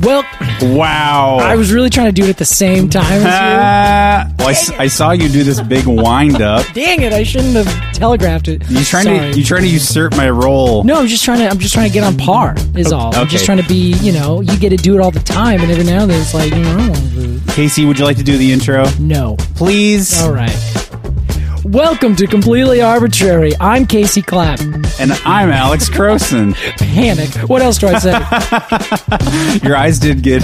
Well, Wow. I was really trying to do it at the same time as Ah, well, I, s- I saw you do this big wind up. Dang it! I shouldn't have telegraphed it. You trying Sorry. to you trying to usurp my role? No, I'm just trying to. I'm just trying to get on par. Is all. I'm just okay. trying to be. You know, you get to do it all the time, and every now and then it's like, you know, I don't want to do it. Casey, would you like to do the intro, No. please? All right. Welcome to Completely Arbortrary. I'm Casey Clapp. And I'm Alex Crowson. Panic. What else do I say? Your eyes did get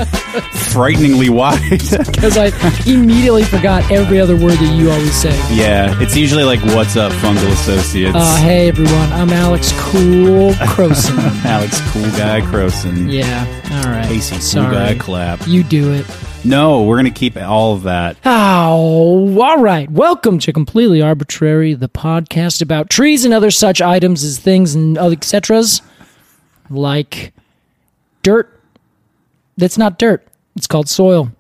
frighteningly wide. Because I immediately forgot every other word that you always say. yeah, it's usually like "What's up, fungal associates?" Uh, hey everyone, I'm Alex Cool Crowson. Alex, cool guy Crowson. yeah. All right. Casey, cool Sorry. guy Clapp. You do it. No, we're gonna keep all of that. Oh, all right. Welcome to Completely Arbortrary, the podcast about trees and other such items as things and other etceteras, like dirt. That's not dirt. It's called soil.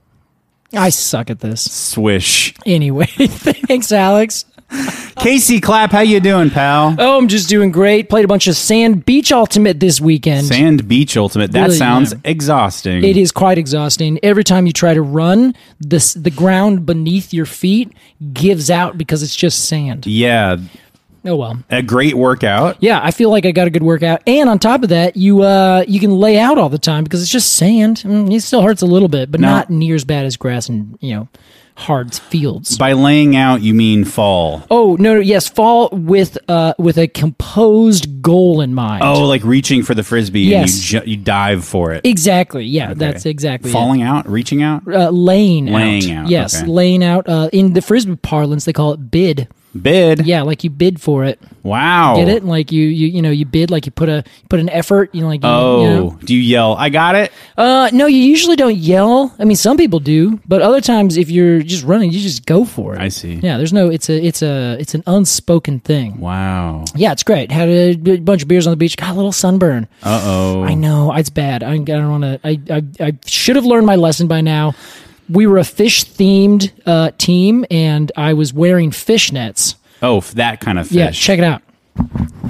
I suck at this. Swish. Anyway, thanks, Alex. Casey Clapp, how you doing, pal? Oh, I'm just doing great. Played a bunch of Sand Beach Ultimate this weekend. Sand Beach Ultimate. That Really, sounds yeah. exhausting. It is quite exhausting. Every time you try to run, this the ground beneath your feet gives out because it's just sand. Yeah, Oh well. a great workout. Yeah, I feel like I got a good workout, and on top of that, you uh you can lay out all the time because it's just sand. Mm, it still hurts a little bit, but No. not near as bad as grass and you know hard fields. By laying out, you mean fall. Oh no, no, yes, fall with uh with a composed goal in mind. Oh, like reaching for the frisbee Yes. and you, ju- you dive for it. exactly. Yeah, Okay. that's exactly it. Falling out, reaching out. Uh, laying, Laying out, Yes, okay. laying out. Uh, in the frisbee parlance, they call it bid. Bid. Yeah, like you bid for it. Wow. Get it? Like you, you, you know, you bid. Like you put a put an effort. You know, like you, Oh, you know. do you yell? I got it. Uh, no, you usually don't yell. I mean, some people do, but other times, if you're just running, you just go for it. I see. Yeah, there's no. It's a. It's a. It's an unspoken thing. Wow. Yeah, it's great. Had a bunch of beers on the beach. Got a little sunburn. Uh oh. I know it's bad. I, I don't want to. I, I I should have learned my lesson by now. We were a fish themed uh, team, and I was wearing fishnets. Oh, that kind of fish. Yeah, check it out.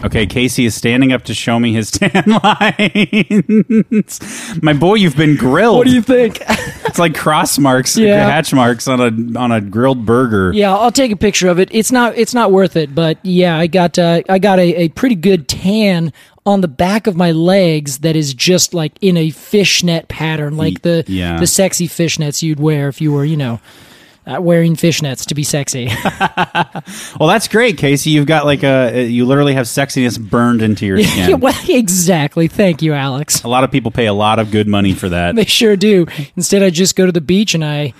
Okay, Casey is standing up to show me his tan lines. My boy, you've been grilled. What do you think? It's like cross marks, Yeah. hatch marks on a on a grilled burger. Yeah, I'll take a picture of it. It's not it's not worth it, but yeah, I got uh, I got a, a pretty good tan on the back of my legs that is just like in a fishnet pattern, like the yeah. the sexy fishnets you'd wear if you were, you know, uh, wearing fishnets to be sexy. Well, that's great, Casey. You've got like a you literally have sexiness burned into your skin. yeah, well, exactly. Thank you, Alex. a lot of people pay a lot of good money for that. They sure do. Instead, I just go to the beach and I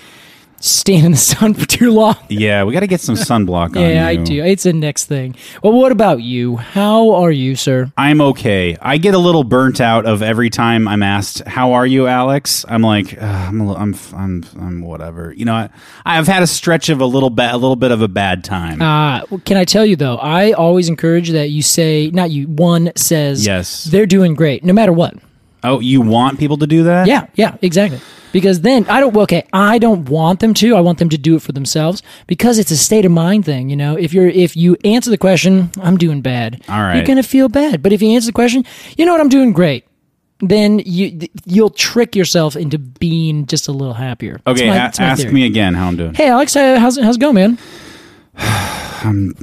stand in the sun for too long. Yeah, we got to get some sunblock on you. Yeah, I do. It's the next thing. Well, what about you? How are you, sir? I'm okay. I get a little burnt out of every time I'm asked, "How are you, Alex?" I'm like, I'm, a little, I'm, I'm, I'm whatever. You know, I, I've had a stretch of a little bit, a little bit of a bad time. Uh, can I tell you though? I always encourage that you say, not you. One says, Yes. they're doing great, no matter what. oh, you want people to do that? Yeah, yeah, exactly. Because then I don't. Okay, I don't want them to. I want them to do it for themselves because it's a state of mind thing. You know, if you're if you answer the question, I'm doing bad. All right. you're gonna feel bad. But if you answer the question, you know what, I'm doing great. Then you you'll trick yourself into being just a little happier. That's Okay, my- a- that's my ask theory. me again how I'm doing. Hey, Alex, uh, how's how's it going, man? I'm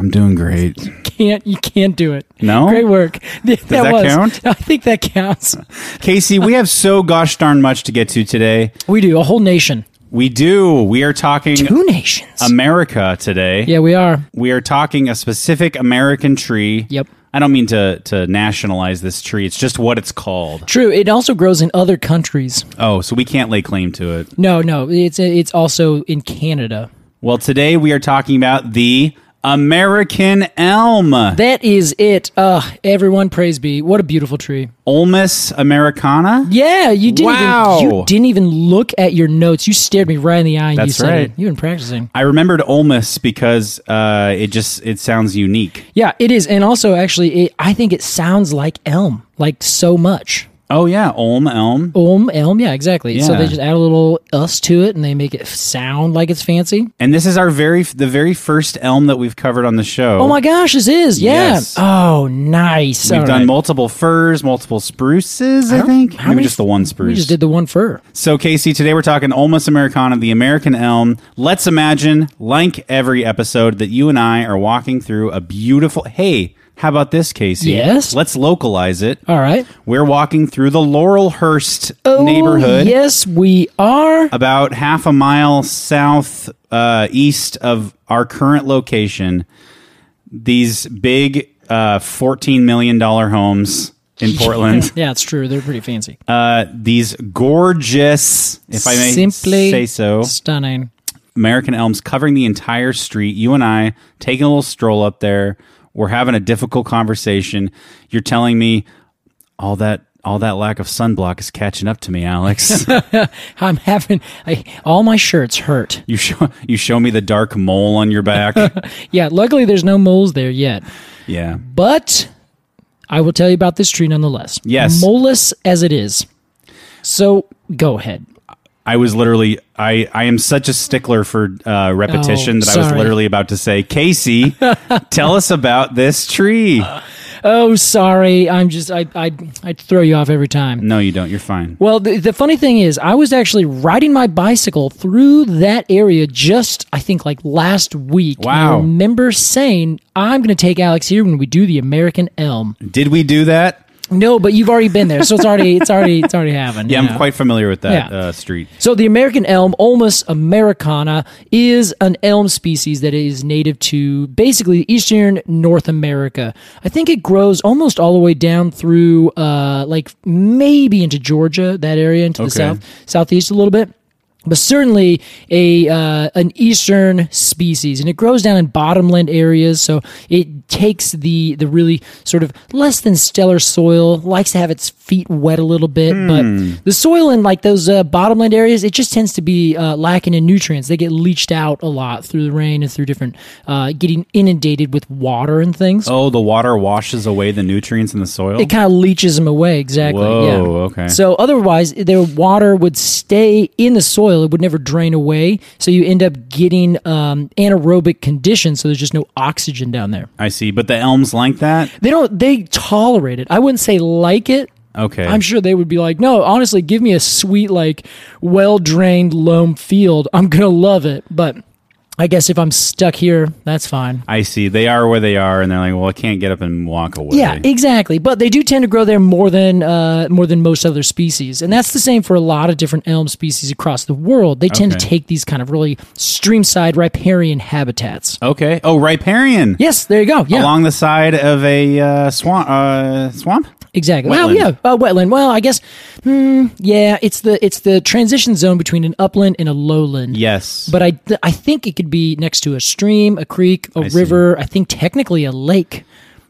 I'm doing great. Can't you can't do it. No? Great work. Does that count? I think that counts. Casey, we have so gosh darn much to get to today. We do a whole nation, We do. We are talking two nations. America today. yeah, we are. We are talking a specific American tree. Yep. I don't mean to to nationalize this tree. It's just what it's called. True. It also grows in other countries. Oh, so we can't lay claim to it. No, no. It's it's also in Canada. Well, today we are talking about the American elm. That is it. Uh, everyone praise be. What a beautiful tree. Ulmus americana? Yeah, you didn't Wow. even you didn't even look at your notes. You stared me right in the eye and you That's said right. it. You've been practicing. I remembered ulmus because uh, it just it sounds unique. Yeah, it is. And also actually it, I think it sounds like elm, like so much. Oh yeah, ulm elm. Elm, elm, yeah, exactly. So they just add a little us to it and they make it sound like it's fancy. And this is our very the very first elm that we've covered on the show. Oh my gosh, this is. Yeah. Yes. Oh, nice. We've All done right. multiple firs, multiple spruces, I, think. how Maybe many just the one spruce. We just did the one fir. So, Casey, today we're talking Ulmus americana, the American elm. Let's imagine, like every episode, that you and I are walking through a beautiful. Hey, how about this, Casey? Yes? Let's localize it. All right. We're walking through the Laurelhurst Oh, neighborhood, Yes, we are. about half a mile south uh, east of our current location. These big uh, $14 million homes in Portland. Yeah, it's true. They're pretty fancy. uh, these gorgeous, if I may Simply say so, stunning. American elms covering the entire street. You and I taking a little stroll up there. We're having a difficult conversation. You're telling me all that all that lack of sunblock is catching up to me, Alex. I'm having I, all my shirts hurt. you show you show me the dark mole on your back. Yeah, luckily there's no moles there yet. yeah. But I will tell you about this tree nonetheless. Yes. Moleless as it is. So go ahead. I was literally I I am such a stickler for uh, repetition Oh, that I was literally about to say, Casey, tell us about this tree. Oh, sorry. I'm just I I I throw you off every time. No, you don't. You're fine. Well, the, the funny thing is, I was actually riding my bicycle through that area just, I think, like last week. And I Wow. remember saying, I'm going to take Alex here when we do the American Elm. Did we do that? No, but you've already been there, so it's already it's already it's already happened. Yeah, I'm know? quite familiar with that Yeah. uh, street. So the American elm, Ulmus americana, is an elm species that is native to basically eastern North America. I think it grows almost all the way down through, uh, like maybe into Georgia, that area, into the Okay. south, southeast a little bit. But certainly a uh, an eastern species, and it grows down in bottomland areas. So it takes the the really sort of less than stellar soil, likes to have its feet wet a little bit. But the soil in like those uh, bottomland areas, it just tends to be uh, lacking in nutrients. They get leached out a lot through the rain and through different uh, getting inundated with water and things. Oh, the water washes away the nutrients in the soil. It kind of leaches them away, exactly. Whoa, yeah. okay. So otherwise, their water would stay in the soil; it would never drain away. So you end up getting um, anaerobic conditions. So there's just no oxygen down there. I see, but the elms like that. They don't. They tolerate it. I wouldn't say like it. Okay, I'm sure they would be like, no, honestly, give me a sweet, like, well drained loam field. I'm gonna love it. But I guess if I'm stuck here, that's fine. I see. They are where they are, and they're like, well, I can't get up and walk away. Yeah, exactly. But they do tend to grow there more than uh, more than most other species, and that's the same for a lot of different elm species across the world. They tend to take these kind of really streamside riparian habitats. okay. Oh, riparian. Yes, there you go. Yeah, Along the side of a uh, swamp. Uh, swamp. exactly. Well, wetland. yeah, uh, wetland. Well, I guess, hmm, yeah, it's the it's the transition zone between an upland and a lowland. Yes. But I, th- I think it could be next to a stream, a creek, a I see. river. I think technically a lake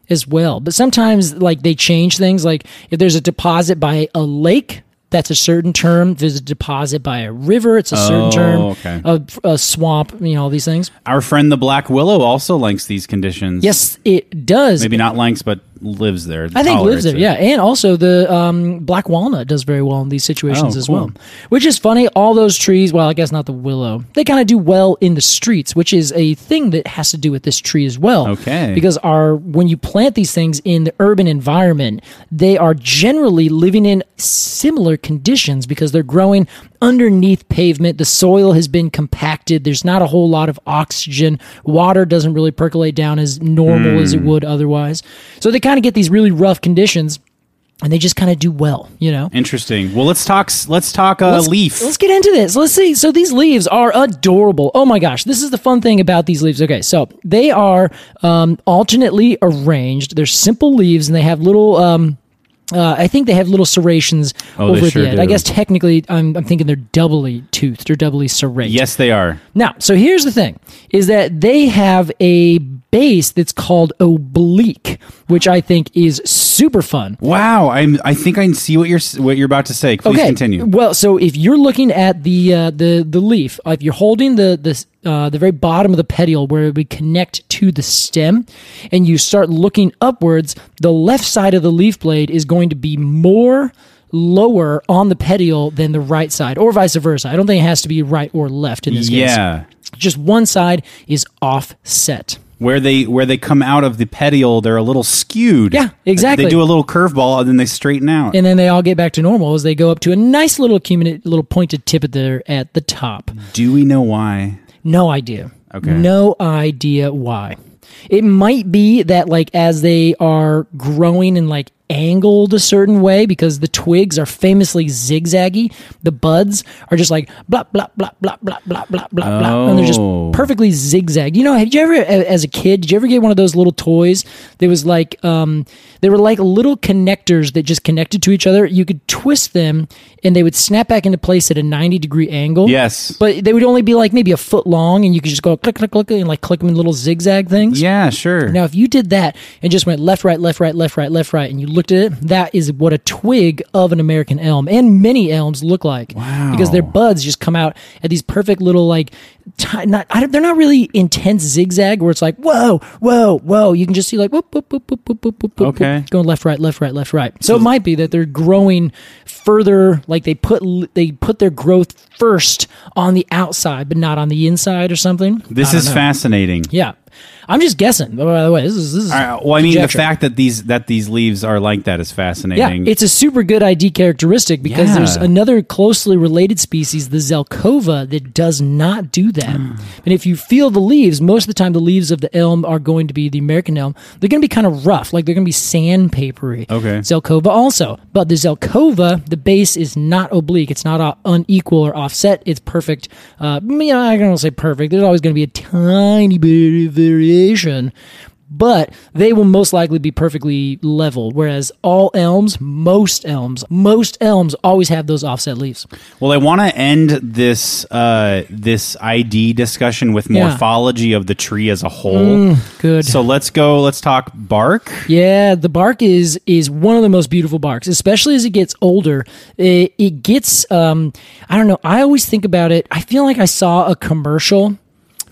as well. But sometimes, like they change things. Like if there's a deposit by a lake, that's a certain term. If there's a deposit by a river, it's a certain Oh, term. okay. A, a swamp, you know, all these things. Our friend the black willow also likes these conditions. Yes, it does. Maybe not likes, but lives there. I think lives there, yeah, and also the um, black walnut does very well in these situations Oh, as cool. well. Which is funny. All those trees, well, I guess not the willow, they kind of do well in the streets, which is a thing that has to do with this tree as well. Okay. because our when you plant these things in the urban environment, they are generally living in similar conditions because they're growing underneath pavement. The soil has been compacted. There's not a whole lot of oxygen. Water doesn't really percolate down as normal as it would otherwise. So they kind of get these really rough conditions and they just kind of do well, you know? Interesting. Well, let's talk. Let's talk uh, let's, leaf. Let's get into this. Let's see. So these leaves are adorable. Oh my gosh, this is the fun thing about these leaves. Okay, so they are um, alternately arranged. They're simple leaves, and they have little. Um, uh, I think they have little serrations Oh, over sure the end. I guess technically, I'm, I'm thinking they're doubly toothed or doubly serrated. yes, they are. Now, so here's the thing: is that they have a base that's called oblique, which I think is super fun. Wow. I'm. I think I see what you're what you're about to say. Please continue. Well, so if you're looking at the uh, the the leaf, uh, if you're holding the the uh, the very bottom of the petiole where it would connect to the stem, and you start looking upwards, the left side of the leaf blade is going to be more lower on the petiole than the right side, or vice versa. I don't think it has to be right or left in this case. Yeah. just one side is offset. Where they where they come out of the petiole, they're a little skewed. Yeah, exactly. They do a little curveball and then they straighten out. And then they all get back to normal as they go up to a nice little acuminate, little pointed tip at the at the top. do we know why? No idea. Okay. No idea why. It might be that like as they are growing and like angled a certain way because the twigs are famously zigzaggy. The buds are just like blah blah blah blah blah blah blah blah blah, and they're just Oh. perfectly zigzag. You know, had you ever as a kid, did you ever get one of those little toys? There was like um they were like little connectors that just connected to each other. You could twist them and they would snap back into place at a 90 degree angle. Yes. But they would only be like maybe a foot long, and you could just go click, click, click, and like click them in little zigzag things. Yeah, sure. Now, if you did that and just went left, right, left, right, left, right, left, right, and you looked at it, that is what a twig of an American elm and many elms look like. Wow. Because their buds just come out at these perfect little, like, t- not, they're not really intense zigzag where it's like, whoa, whoa, whoa. You can just see, like, whoop, whoop, whoop, whoop, whoop, whoop, whoop, okay. whoop going left, right, left, right, left, right. So, so it might be that they're growing further, like, they put, they put their growth first on the outside, but not on the inside or something. This is know. fascinating. Yeah. I'm just guessing. By the way, this is this is. Right, well, I mean, conjecture. the fact that these that these leaves are like that is fascinating. Yeah, it's a super good ID characteristic because Yeah. there's another closely related species, the Zelkova, that does not do that. Hmm. And if you feel the leaves, most of the time the leaves of the elm are going to be the American elm. They're going to be kind of rough, like they're going to be sandpapery. Okay. Zelkova also, but the Zelkova, the base is not oblique. It's not uh, unequal or offset. It's perfect. Uh, you know, I don't say perfect. There's always going to be a tiny bit of variation but they will most likely be perfectly level. Whereas all elms, most elms, most elms always have those offset leaves. well, I want to end this uh, this ID discussion with Yeah. morphology of the tree as a whole. Good. So let's go. Let's talk bark. Yeah, the bark is is one of the most beautiful barks, especially as it gets older. It, it gets um I don't know, I always think about it. I feel like I saw a commercial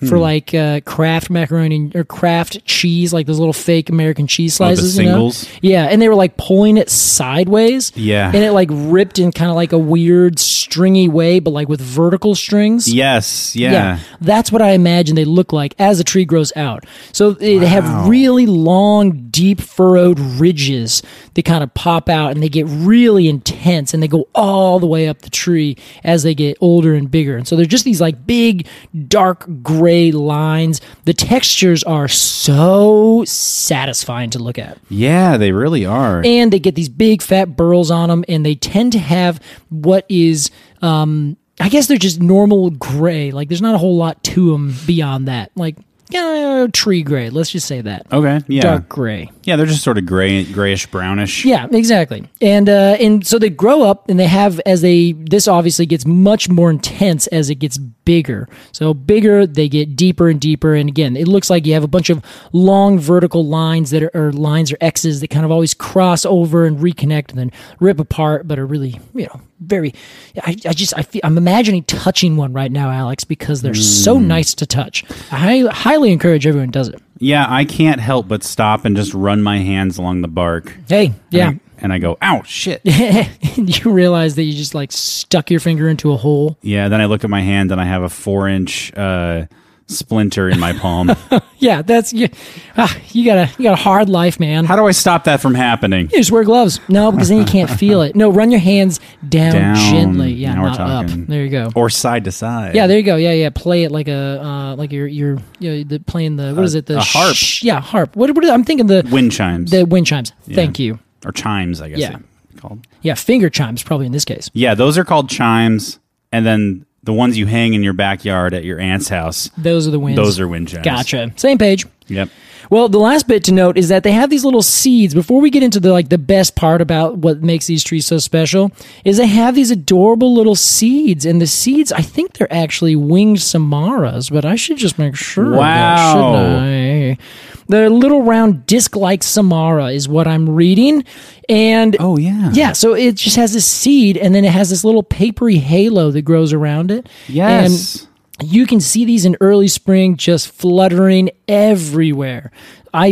for like uh, Kraft macaroni or Kraft cheese, like those little fake American cheese Oh, slices. you know? Yeah, and they were like pulling it sideways. Yeah. and it like ripped in kind of like a weird stringy way, but like with vertical strings. Yes. Yeah. that's what I imagine they look like as the tree grows out. So they they have really long, deep furrowed ridges that kind of pop out and they get really intense and they go all the way up the tree as they get older and bigger. And so they're just these like big, dark gray lines. The textures are so satisfying to look at Yeah, they really are. and they get these big fat burls on them and they tend to have what is um i guess they're just normal gray like there's not a whole lot to them beyond that like yeah, tree gray let's just say that okay. Yeah. dark gray Yeah, they're just sort of gray, grayish, brownish. yeah, exactly. And uh, and so they grow up and they have as they this obviously gets much more intense as it gets bigger. So bigger, they get deeper and deeper. And again, it looks like you have a bunch of long vertical lines that are or lines or X's that kind of always cross over and reconnect and then rip apart, but are really you know very. I, I just I feel, I'm imagining touching one right now, Alex, because they're so nice to touch. I highly encourage everyone does it. Yeah, I can't help but stop and just run my hands along the bark. Hey, yeah. And I, and I go, ow, shit. you realize that you just like stuck your finger into a hole. Yeah, then I look at my hand and I have a four inch uh, splinter in my palm. Yeah, that's you. Ah, you got a you got a hard life, man. How do I stop that from happening? You just wear gloves. No, because then you can't feel it. No, run your hands down, Down. gently. Yeah, Now we're not up. There you go. Or side to side. Yeah, there you go. Yeah, yeah. Play it like a uh, like you're you're you know, the, playing the what is it? The a harp. sh- yeah, harp. What, what is, I'm thinking the Wind chimes. the wind chimes. Thank you. or chimes, I guess Yeah. they're called. Yeah, finger chimes probably in this case. Yeah, those are called chimes. And then the ones you hang in your backyard at your aunt's house, Those are the winds. those are wind chimes. Gotcha. Same page. Yep. Well, the last bit to note is that they have these little seeds. Before we get into the like the best part about what makes these trees so special, is they have these adorable little seeds, and the seeds I think they're actually winged samaras, but I should just make sure. of that, Wow. shouldn't I? The little round disc-like samara is what I'm reading, and Oh, yeah. yeah. So it just has this seed, and then it has this little papery halo that grows around it. Yes. And you can see these in early spring just fluttering everywhere. I,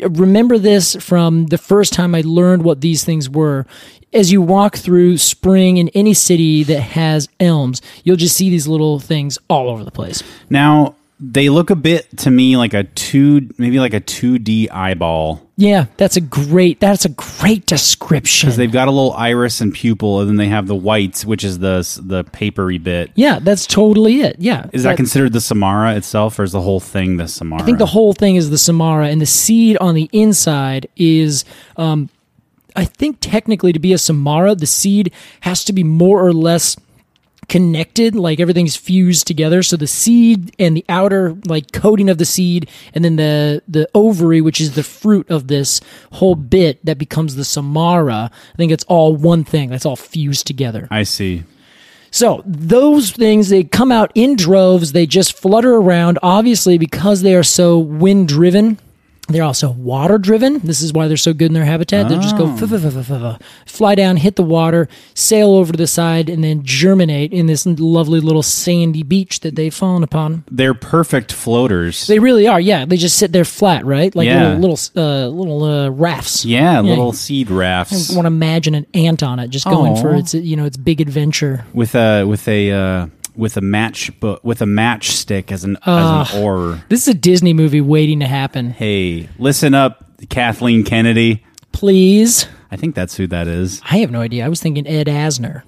I remember this from the first time I learned what these things were. As you walk through spring in any city that has elms, you'll just see these little things all over the place. Now, they look a bit to me like a two, maybe like a 2D eyeball. Yeah, that's a great that's a great description. Because they've got a little iris and pupil, and then they have the whites, which is the the papery bit. yeah, that's totally it. Yeah. Is that, considered the Samara itself, or is the whole thing the Samara? I think the whole thing is the samara, and the seed on the inside is. Um, I think technically to be a samara, the seed has to be more or less connected, like everything's fused together. So the seed and the outer like coating of the seed, and then the the ovary, which is the fruit of this whole bit that becomes the samara. I think it's all one thing. That's all fused together. I see. So those things they come out in droves. They just flutter around. Obviously, because they are so wind driven. They're also water driven. This is why they're so good in their habitat. They'll just go f- fly down, hit the water, sail over to the side, and then germinate in this lovely little sandy beach that they've fallen upon. They're perfect floaters. They really are. Yeah, they just sit there flat, right? Like Yeah. little little uh, little uh, rafts. yeah, little seed rafts I want to imagine an ant on it, just going for Aw. its you know its big adventure. with a with a uh, with a match but with a matchstick as an as an oar. This is a Disney movie waiting to happen. Hey, listen up, Kathleen Kennedy. Please. I think that's who that is. I have no idea. I was thinking Ed Asner.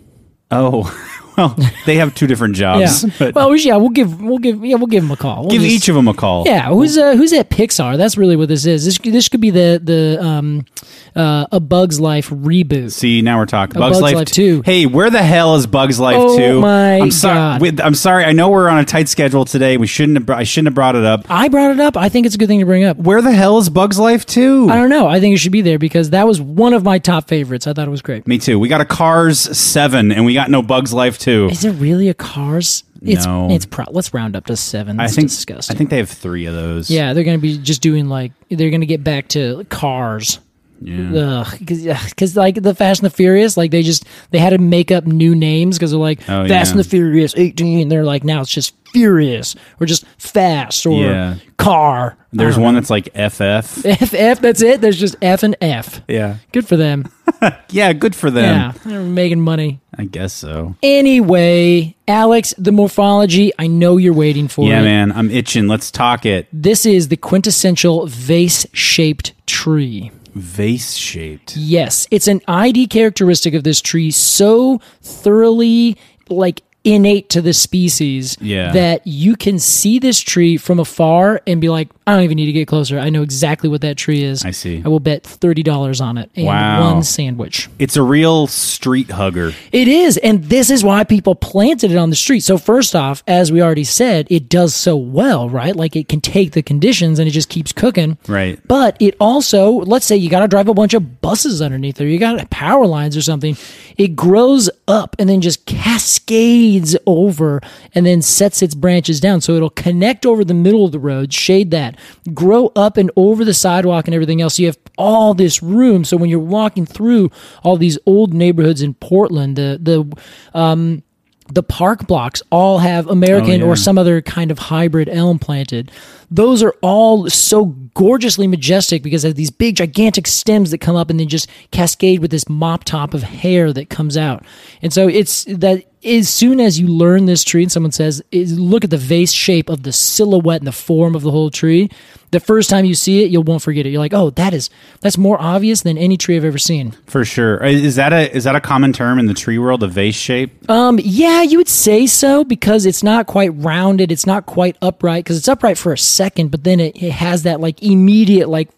Oh, well, they have two different jobs. Yeah. Well, yeah, we'll give we'll give yeah we'll give him a call. We'll give just- each of them a call. Yeah, who's uh, who's at Pixar? That's really what this is. This this could be the the um uh, a Bug's Life reboot. See, now we're talking A Bugs, Bug's Life, Life 2. 2. Hey, where the hell is Bugs Life Oh 2? my I'm sorry. God. I'm sorry. I know we're on a tight schedule today. We shouldn't have. I shouldn't have brought it up. I brought it up. I think it's a good thing to bring up. Where the hell is Bugs Life 2? I don't know. I think it should be there because that was one of my top favorites. I thought it was great. Me too. We got a Cars 7 and we got no Bugs Life 2. Is it really a Cars? It's No. it's pro- let's round up to seven. I That's think disgusting. I think they have 3 of those. yeah, they're gonna be just doing like they're gonna get back to Cars. Yeah. because like the Fast and the Furious, like they just they had to make up new names because they're like Oh, Fast yeah. and the Furious 18. They're like now it's just Furious or just Fast or Yeah. Car. There's one that's like FF. know. F F. That's it. There's just F and F. Yeah. Good for them. Yeah, good for them. yeah, they're making money. I guess so. Anyway, Alex, the morphology. I know you're waiting for Yeah, it. man. I'm itching. Let's talk it. This is the quintessential vase-shaped tree. Vase shaped. Yes, it's an ID characteristic of this tree so thoroughly like innate to the species Yeah. that you can see this tree from afar and be like, I don't even need to get closer. I know exactly what that tree is. I see. I will bet thirty dollars on it and Wow. one sandwich. It's a real street hugger. It is, and this is why people planted it on the street. So first off, as we already said, it does so well, right? Like it can take the conditions and it just keeps cooking. Right. But it also, let's say you got to drive a bunch of buses underneath there, you got power lines or something. It grows up and then just cascades over and then sets its branches down. So it'll connect over the middle of the road, shade that, grow up and over the sidewalk and everything else. So you have all this room. So when you're walking through all these old neighborhoods in Portland, the the um, the park blocks all have American Oh, yeah. or some other kind of hybrid elm planted. Those are all so gorgeously majestic because of these big, gigantic stems that come up and then just cascade with this mop top of hair that comes out. And so it's that as soon as you learn this tree and someone says, look at the vase shape of the silhouette and the form of the whole tree, the first time you see it, you won't forget it. You're like, oh, that is that's more obvious than any tree I've ever seen. For sure. Is that a is that a common term in the tree world, a vase shape? Um, yeah, you would say so because it's not quite rounded, it's not quite upright because it's upright for a second, but then it, it has that like immediate like.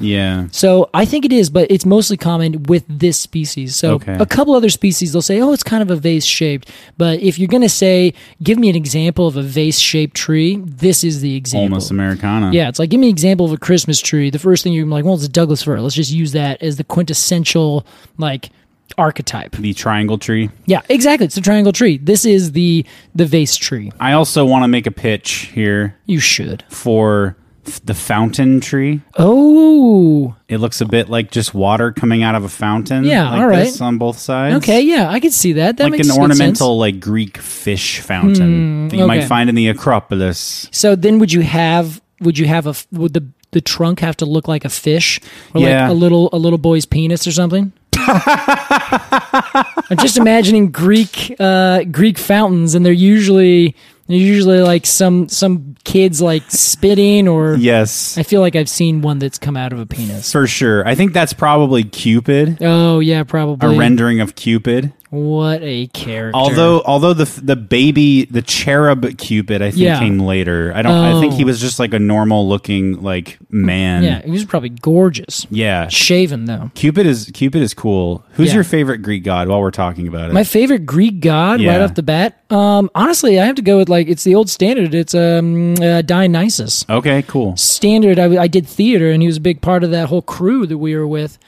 Yeah. So I think it is, but it's mostly common with this species. So Okay. a couple other species, they'll say, oh, it's kind of a vase shaped. But if you're gonna say, give me an example of a vase shaped tree, this is the example. Ulmus americana. Yeah, it's like give me an example of a Christmas tree. The first thing you're like, well, it's a Douglas fir. Let's just use that as the quintessential like archetype. The triangle tree. Yeah, exactly. It's a triangle tree. This is the the vase tree. I also want to make a pitch here You should. for the fountain tree. Oh, It looks a bit like just water coming out of a fountain. Yeah, like all right. this on both sides. okay. Yeah, I could see that. That like makes an ornamental, like Greek fish fountain that you might find in the Acropolis. So then, would you have? Would you have a? Would the the trunk have to look like a fish, or Yeah. like a little a little boy's penis or something? I'm just imagining Greek uh, Greek fountains, and they're usually they're usually like some some kids like spitting, or Yes, I feel like I've seen one that's come out of a penis. for sure. I think that's probably Cupid, Oh yeah, probably a rendering of Cupid. What a character! Although, although the the baby, the cherub Cupid, I think Yeah. came later. I don't. I think Oh. he was just like a normal looking like man. yeah, he was probably gorgeous, Yeah. shaven though. Cupid is Cupid is cool. Who's Yeah. your favorite Greek god? While we're talking about it, My favorite Greek god, right off the bat. Um, honestly, I have to go with like it's the old standard. It's um uh, Dionysus. okay, cool. Standard. I, I did theater, and he was a big part of that whole crew that we were with.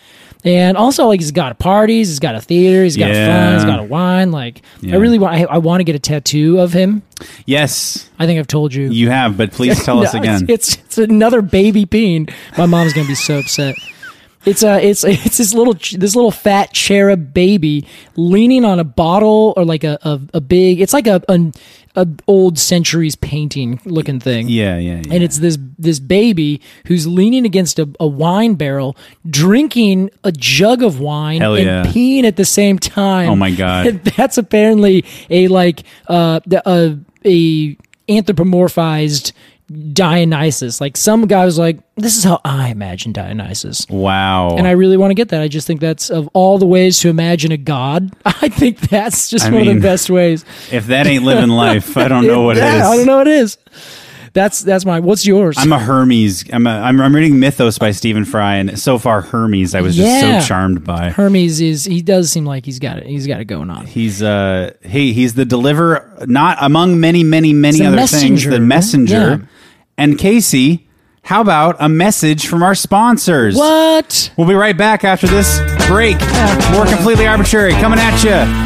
And also, like he's got a parties, he's got a theater, he's got Yeah. fun, he's got a wine. Like Yeah. I really want, I, I want to get a tattoo of him. Yes, I think I've told you. you have, but please tell us again. It's, it's it's another baby bean. My mom's gonna be so upset. It's a it's it's this little this little fat cherub baby leaning on a bottle or like a a, a big. It's like a an a old centuries painting looking thing. yeah, yeah, yeah. And it's this this baby who's leaning against a, a wine barrel, drinking a jug of wine Hell and yeah. peeing at the same time. Oh my God. That's apparently a like uh a a anthropomorphized Dionysus. Like some guy was like, "This is how I imagine Dionysus." wow. And I really want to get that. I just think that's of all the ways to imagine a god. I think that's just I one of the best ways. if that ain't living life, I don't know what yeah, it is. I don't know what it is. That's that's my. What's yours? I'm a Hermes. I'm a, I'm, I'm reading Mythos by Stephen Fry, and so far Hermes, I was Yeah. just so charmed by. Hermes is he does seem like he's got it. He's got it going on. He's uh he he's the deliverer, not among many many many the other messenger, things. The right? messenger. Yeah. And Casey, how about a message from our sponsors? What? We'll be right back after this break. More completely Arbortrary coming at you.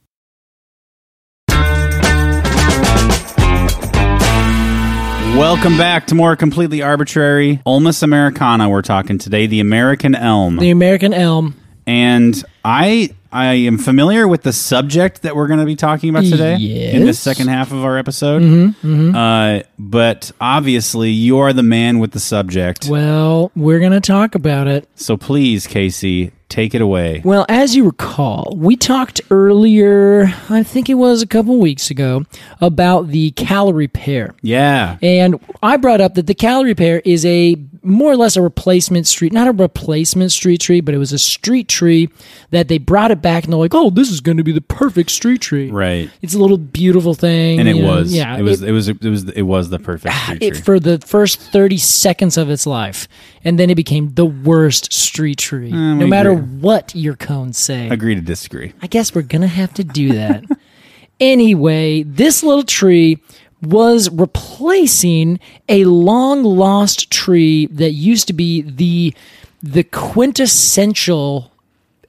Welcome back to more completely Arbortrary Ulmus Americana. We're talking today, the American elm. The American elm. and I I am familiar with the subject that we're going to be talking about today in the Yes. second half of our episode. Mm-hmm, Uh, but obviously, you are the man with the subject. Well, we're gonna talk about it. So please, Casey, take it away. Well, as you recall, we talked earlier, I think it was a couple weeks ago, about the Callery pear. Yeah. And I brought up that the Callery pear is a more or less a replacement street, not a replacement street tree, but it was a street tree that they brought it back and they're like, oh, this is going to be the perfect street tree. Right. It's a little beautiful thing. And it know, was. yeah. It was. It, was. It was. It was the perfect ah, street it, tree. for the first 30 seconds of its life. And then it became the worst street tree, eh, no we matter agree. what your cones say. Agree to disagree. I guess we're going to have to do that. anyway, this little tree was replacing a long lost tree that used to be the the quintessential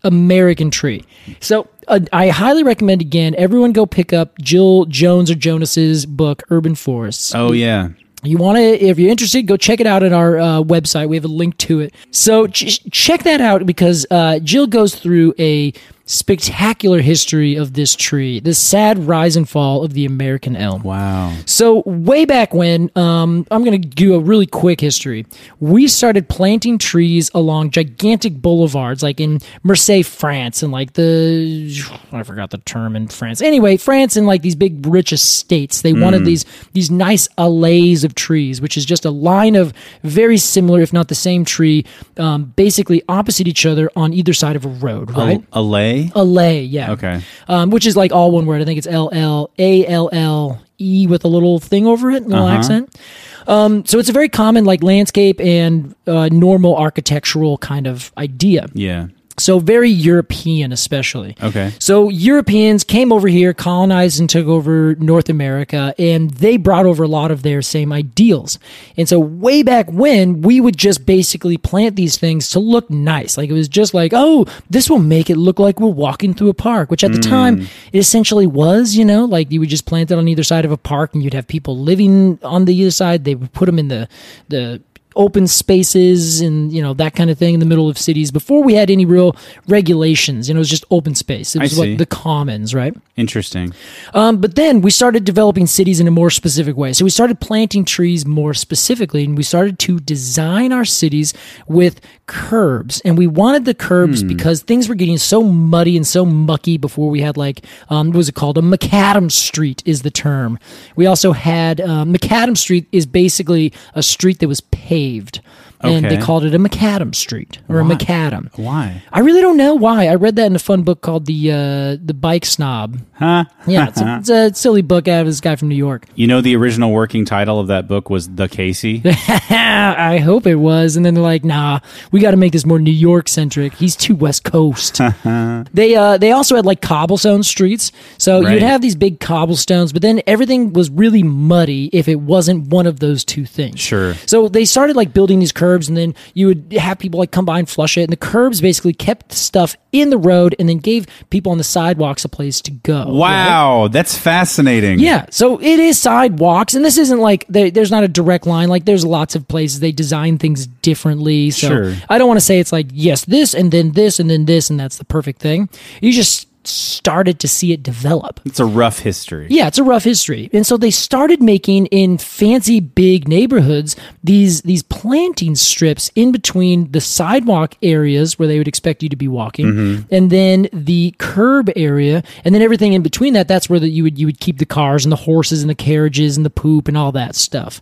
American tree. So uh, I highly recommend again everyone go pick up Jill Jonnes or Jonas's book Urban Forests. Oh yeah. You want to, if you're interested, go check it out at our uh, website. We have a link to it. So ch- check that out because uh, Jill goes through a spectacular history of this tree, the sad rise and fall of the American elm. Wow. So way back when, um, I'm going to do a really quick history. We started planting trees along gigantic boulevards, like in Marseille, France, and like the I forgot the term in France. Anyway, France and like these big rich estates. They wanted these these nice allées of trees, which is just a line of very similar, if not the same tree, um, basically opposite each other on either side of a road. Right. A, a lay. Allée, yeah. Okay. Um, which is like all one word. I think it's L L A L L E with a little thing over it, a little Uh-huh. accent. Um, so it's a very common like landscape and uh, normal architectural kind of idea. Yeah. So very European, especially. Okay. So Europeans came over here, colonized, and took over North America, and they brought over a lot of their same ideals. And so way back when, we would just basically plant these things to look nice. Like it was just like, oh, this will make it look like we're walking through a park, which at the mm. time it essentially was. You know, like you would just plant it on either side of a park, and you'd have people living on the other side. They would put them in the the open spaces and you know that kind of thing in the middle of cities before we had any real regulations you know it was just open space it I was see. like the commons right Interesting. um, but then we started developing cities in a more specific way so we started planting trees more specifically and we started to design our cities with curbs and we wanted the curbs because things were getting so muddy and so mucky before we had like um, what was it called a macadam street is the term we also had um, macadam street is basically a street that was paved and they called it a macadam street or a macadam Why? I really don't know why. I read that in a fun book called the uh, the Bike Snob. Huh? Yeah, it's a, it's a silly book out of this guy from New York. You know the original working title of that book was The Casey. I hope it was. And then they're like, nah, we got to make this more New York centric. He's too West Coast. they uh, they also had like cobblestone streets, so Right. you'd have these big cobblestones, but then everything was really muddy if it wasn't one of those two things. Sure. So they started like building these curbs, and then you would have people like come by and flush it, and the curbs basically kept stuff in the road, and then gave people on the sidewalks a place to go. right? Wow, that's fascinating. Yeah, so it is sidewalks, and this isn't like there, there's not a direct line. Like there's lots of places they design things differently. So Sure. I don't want to say it's like yes, this and then this and then this, and that's the perfect thing. You just started to see it develop. It's a rough history. Yeah, it's a rough history. And so they started making in fancy big neighborhoods these these planting strips in between the sidewalk areas where they would expect you to be walking mm-hmm. and then the curb area and then everything in between that that's where that you would you would keep the cars and the horses and the carriages and the poop and all that stuff.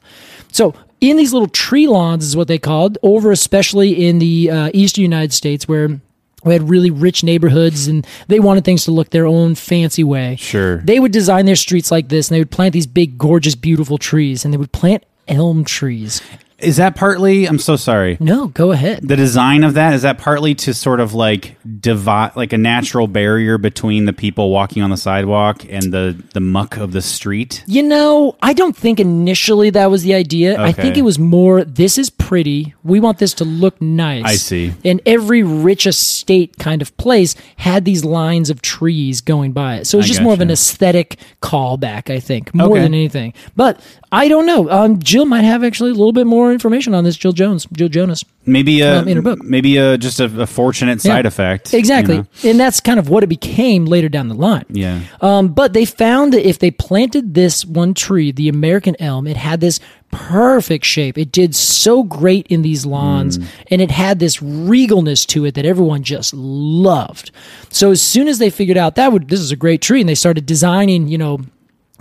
So in these little tree lawns is what they called over especially in the uh, eastern United States where we had really rich neighborhoods and they wanted things to look their own fancy way. Sure. They would design their streets like this and they would plant these big, gorgeous, beautiful trees and they would plant elm trees. Is that partly? I'm so sorry. No, go ahead. The design of that is that partly to sort of like divide, like a natural barrier between the people walking on the sidewalk and the the muck of the street. You know, I don't think initially that was the idea. I think it was more this is pretty. We want this to look nice. I see. And every rich estate kind of place had these lines of trees going by it. So it's just more of an aesthetic callback, I think, more Okay. than anything. But I don't know. Um, Jill might have actually a little bit more information on this. Jill Jonnes, Jill Jonas. Maybe a Um, in her book. maybe a just a, a fortunate side Yeah. effect. you Exactly. know? And that's kind of what it became later down the line. Yeah. Um, but they found that if they planted this one tree, the American elm, it had this perfect shape. It did so great in these lawns, and it had this regalness to it that everyone just loved. So as soon as they figured out that would this is a great tree, and they started designing, you know,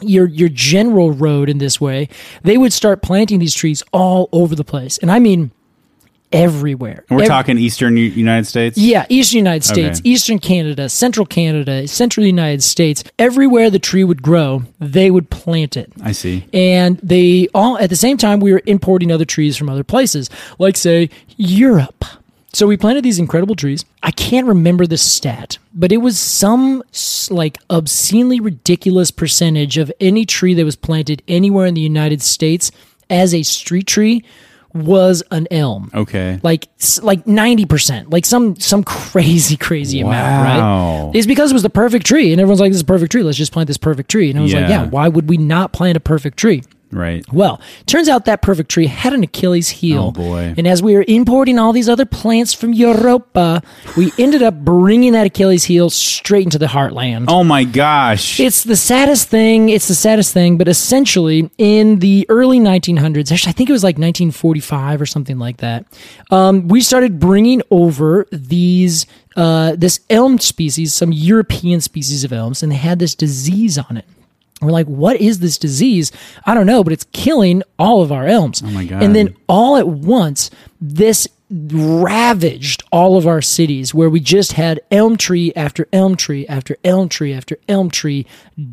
your your general road in this way, they would start planting these trees all over the place. And I mean everywhere. And we're Ev- talking Eastern U- United States. yeah, Eastern United States, Okay. Eastern Canada, Central Canada, Central United States. Everywhere the tree would grow, they would plant it. I see. And they all, at the same time, we were importing other trees from other places, like, say, Europe. So we planted these incredible trees. I can't remember the stat, but it was some like obscenely ridiculous percentage of any tree that was planted anywhere in the United States as a street tree was an elm Okay. like like 90% like some some crazy crazy amount right it's because it was the perfect tree and everyone's like this is a perfect tree let's just plant this perfect tree and I was like Yeah. yeah why would we not plant a perfect tree Right. well, turns out that perfect tree had an Achilles heel. Oh, boy. And as we were importing all these other plants from Europa, we ended up bringing that Achilles heel straight into the heartland. Oh my gosh. It's the saddest thing. It's the saddest thing. But essentially, in the early 1900s, actually, I think it was like 1945 or something like that, um, we started bringing over these uh, this elm species, some European species of elms, and they had this disease on it. We're like, what is this disease? I don't know, but it's killing all of our elms. Oh my God. And then all at once, this ravaged all of our cities where we just had elm tree after elm tree after elm tree after elm tree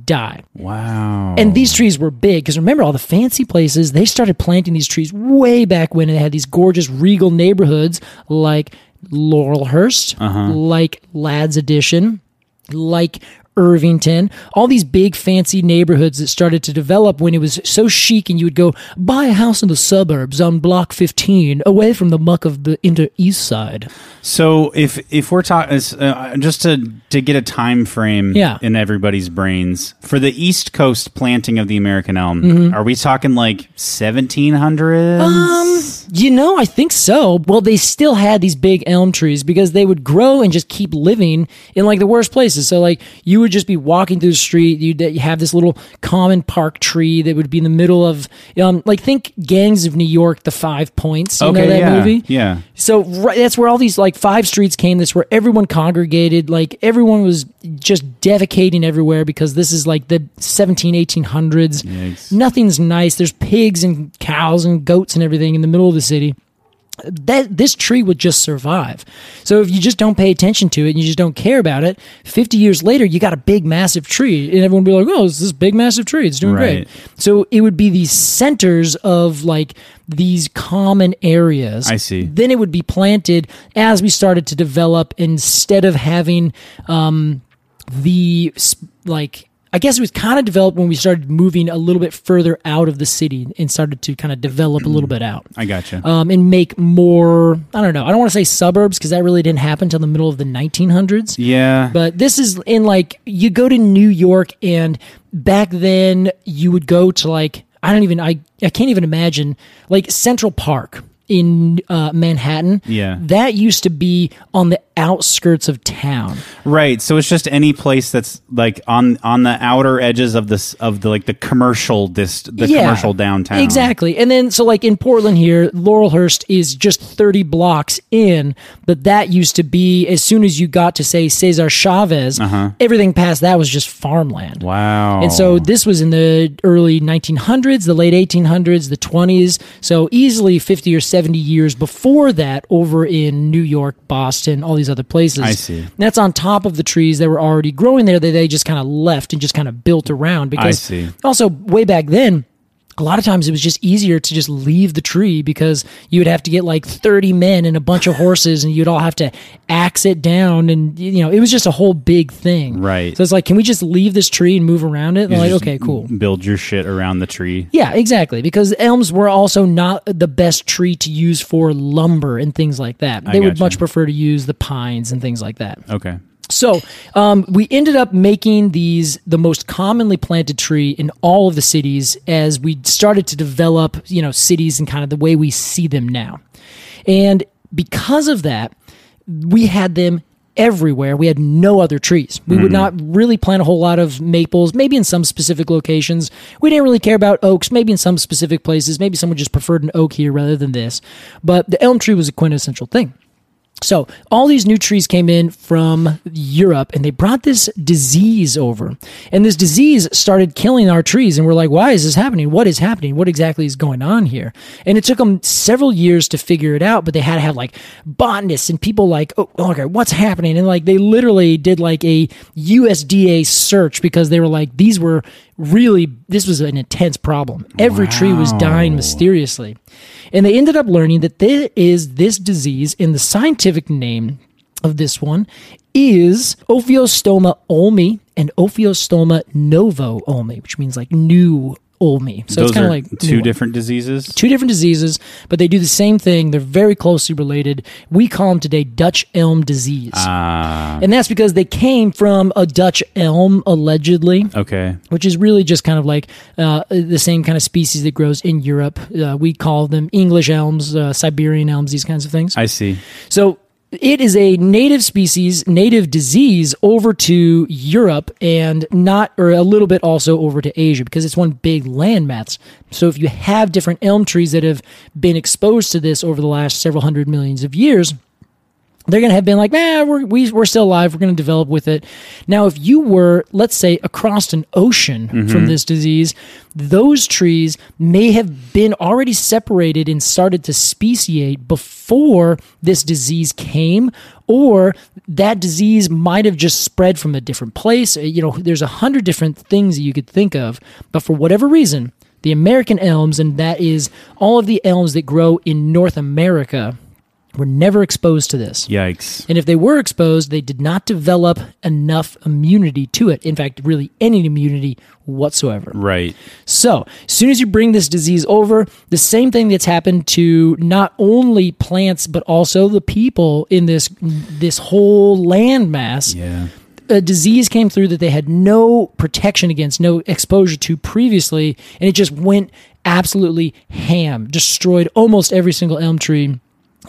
die. wow. And these trees were big because remember all the fancy places, they started planting these trees way back when they had these gorgeous regal neighborhoods like Laurelhurst, uh-huh. like Ladd's Addition, like Irvington, all these big fancy neighborhoods that started to develop when it was so chic and you would go buy a house in the suburbs on block 15 away from the muck of the inner east side. So if if we're talking uh, just to to get a time frame Yeah. in everybody's brains for the East Coast planting of the American elm, Mm-hmm. are we talking like 1700s? Um, You know, I think so. Well, they still had these big elm trees because they would grow and just keep living in like the worst places. So, like, you would just be walking through the street. You'd you have this little common park tree that would be in the middle of, um, like, think Gangs of New York, the Five Points. You know Okay, that yeah, movie? yeah. So right, that's where all these like five streets came. That's where everyone congregated. Like everyone was just defecating everywhere because this is like the 17, 1800s. Yikes. Nothing's nice. There's pigs and cows and goats and everything in the middle of the city. That this tree would just survive. So if you just don't pay attention to it and you just don't care about it, 50 years later you got a big massive tree and everyone would be like, "Oh, it's this big massive tree. It's doing Right. great." So it would be these centers of like these common areas. I see. Then it would be planted as we started to develop instead of having um, the like. I guess it was kind of developed when we started moving a little bit further out of the city and started to kind of develop a little bit out I gotcha. um, and make more. I don't know. I don't want to say suburbs because that really didn't happen until the middle of the 1900s. yeah. But this is in like you go to New York and back then you would go to like I don't even I I can't even imagine like Central Park in uh, Manhattan. Yeah. that used to be on the outskirts of town. Right. So it's just any place that's like on on the outer edges of this of the like the commercial this the Yeah, commercial downtown. Exactly. And then so like in Portland here, Laurelhurst is just 30 blocks in, but that used to be as soon as you got to say Cesar Chavez, everything past that was just farmland. Uh-huh. Wow. And so this was in the early 1900s, the late 1800s, the 20s. So easily 50 or 70 years before that over in New York, Boston, all these other places. I see. And that's on top of the trees that were already growing there that they just kind of left and just kind of built around because see. also way back then a lot of times it was just easier to just leave the tree because you would have to get like 30 men and a bunch of horses and you'd all have to axe it down and you know it was just a whole big thing Right. so it's like can we just leave this tree and move around it and like okay cool Build your shit around the tree. yeah exactly because elms were also not the best tree to use for lumber and things like that they would gotcha. much prefer to use the pines and things like that Okay. So um, we ended up making these the most commonly planted tree in all of the cities as we started to develop, you know, cities and kind of the way we see them now. And because of that, we had them everywhere. We had no other trees. We would not really plant a whole lot of maples, maybe in some specific locations. We didn't really care about oaks, maybe in some specific places. Maybe someone just preferred an oak here rather than this. But the elm tree was a quintessential thing. So all these new trees came in from Europe and they brought this disease over. And this disease started killing our trees. And we're like, why is this happening? What is happening? What exactly is going on here? And it took them several years to figure it out, but they had to have like botanists and people like, oh, oh okay, what's happening? And like they literally did like a USDA search because they were like, these were really, this was an intense problem. Every tree was dying mysteriously. And they ended up learning that there is this disease, and the scientific name of this one is Ophiostoma ulmi and Ophiostoma novo ulmi, which means like new ulmi. So Those it's kind of like two different diseases. Two different diseases, but they do the same thing. They're very closely related. We call them today Dutch elm disease. Ah, and that's because they came from a Dutch elm, allegedly okay. which is really just kind of like uh, the same kind of species that grows in Europe. Uh, we call them English elms, uh, Siberian elms, these kinds of things. I see. So it is a native species, native disease over to Europe and not, or a little bit also over to Asia because it's one big landmass. So if you have different elm trees that have been exposed to this over the last several hundred millions of years, they're going to have been like, nah, we're, we, we're still alive. We're going to develop with it. Now, if you were, let's say, across an ocean from this disease, those trees may have been already separated and started to speciate before this disease came, or that disease might have just spread from a different place. Uh, You know, there's a hundred different things that you could think of, but for whatever reason, the American elms, and that is all of the elms that grow in North America, were never exposed to this. Yikes. And if they were exposed, they did not develop enough immunity to it. In fact, really any immunity whatsoever. Right. So, as soon as you bring this disease over, the same thing that's happened to not only plants but also the people in this this whole landmass Yeah. a disease came through that they had no protection against, no exposure to previously, and it just went absolutely ham, destroyed almost every single elm tree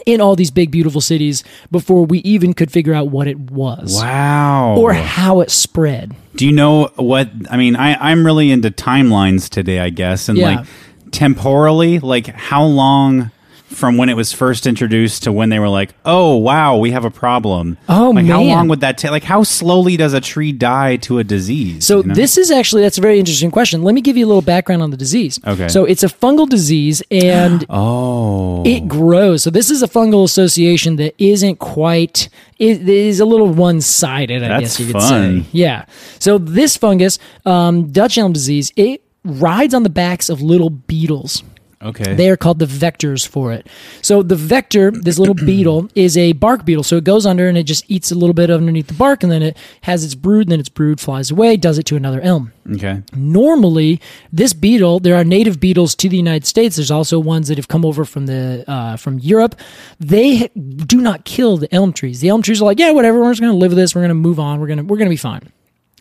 in all these big, beautiful cities before we even could figure out what it was Wow. or how it spread. Do you know what? I mean, I, I'm really into timelines today, I guess. And Yeah. like temporally, like how long from when it was first introduced to when they were like, oh, wow, we have a problem? Oh, like how long would that take? Like, how slowly does a tree die to a disease? So you know? this is actually that's a very interesting question. Let me give you a little background on the disease. Okay. So it's a fungal disease and Oh. it grows. So this is a fungal association that isn't quite it is a little one-sided, I That's guess you could fun. say. Yeah. So this fungus, um, Dutch elm disease, it rides on the backs of little beetles. Okay. They are called the vectors for it. So the vector, this little beetle, is a bark beetle. So it goes under and it just eats a little bit underneath the bark, and then it has its brood, and then its brood flies away, does it to another elm. okay. Normally, this beetle, there are native beetles to the United States. There's also ones that have come over from the uh, from Europe. They do not kill the elm trees. The elm trees are like, yeah, whatever. We're just going to live with this. We're going to move on. We're going to we're going to be fine.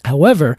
However,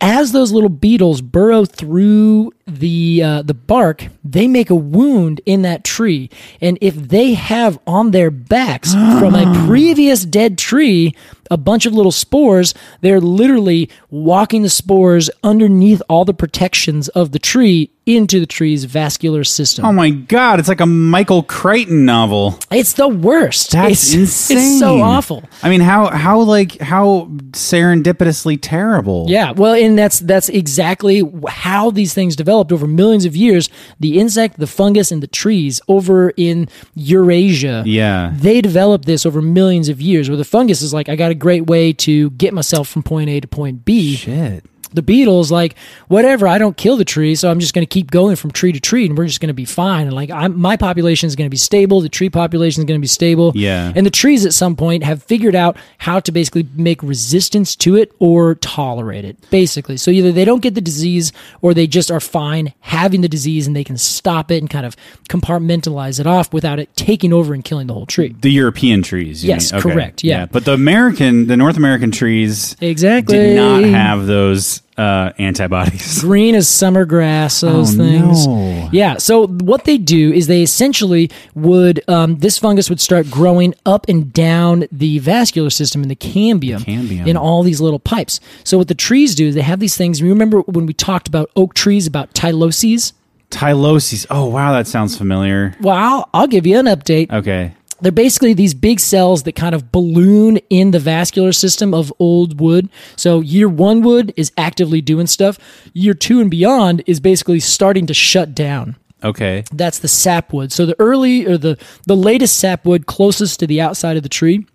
as those little beetles burrow through the uh, the bark, they make a wound in that tree, and if they have on their backs from a previous dead tree a bunch of little spores, they're literally walking the spores underneath all the protections of the tree into the tree's vascular system. Oh my God! It's like a Michael Crichton novel. it's the worst. That's it's, insane. It's so awful. I mean, how how like how serendipitously terrible. Yeah, well, and that's that's exactly how these things developed over millions of years. The insect, the fungus, and the trees over in Eurasia. Yeah. they developed this over millions of years. Where the fungus is like, I got a great way to get myself from point A to point B. Shit. The beetles like whatever i don't kill the tree so i'm just going to keep going from tree to tree and we're just going to be fine and like I'm, my population is going to be stable the tree population is going to be stable Yeah. and the trees at some point have figured out how to basically make resistance to it or tolerate it basically so either they don't get the disease or they just are fine having the disease and they can stop it and kind of compartmentalize it off without it taking over and killing the whole tree The European trees. you Yes. Okay. correct, yeah. But the American, the North American trees exactly did not have those uh, antibodies. green as summer grass those Oh, things no. yeah so what they do is they essentially would um, this fungus would start growing up and down the vascular system in the cambium, cambium. in all these little pipes so what the trees do is they have these things remember when we talked about oak trees about tyloses Tyloses. Oh wow, that sounds familiar. well I'll, I'll give you an update Okay. They're basically these big cells that kind of balloon in the vascular system of old wood. So year one wood is actively doing stuff. Year two and beyond is basically starting to shut down. Okay. That's the sapwood. So the early or the the latest sapwood closest to the outside of the tree,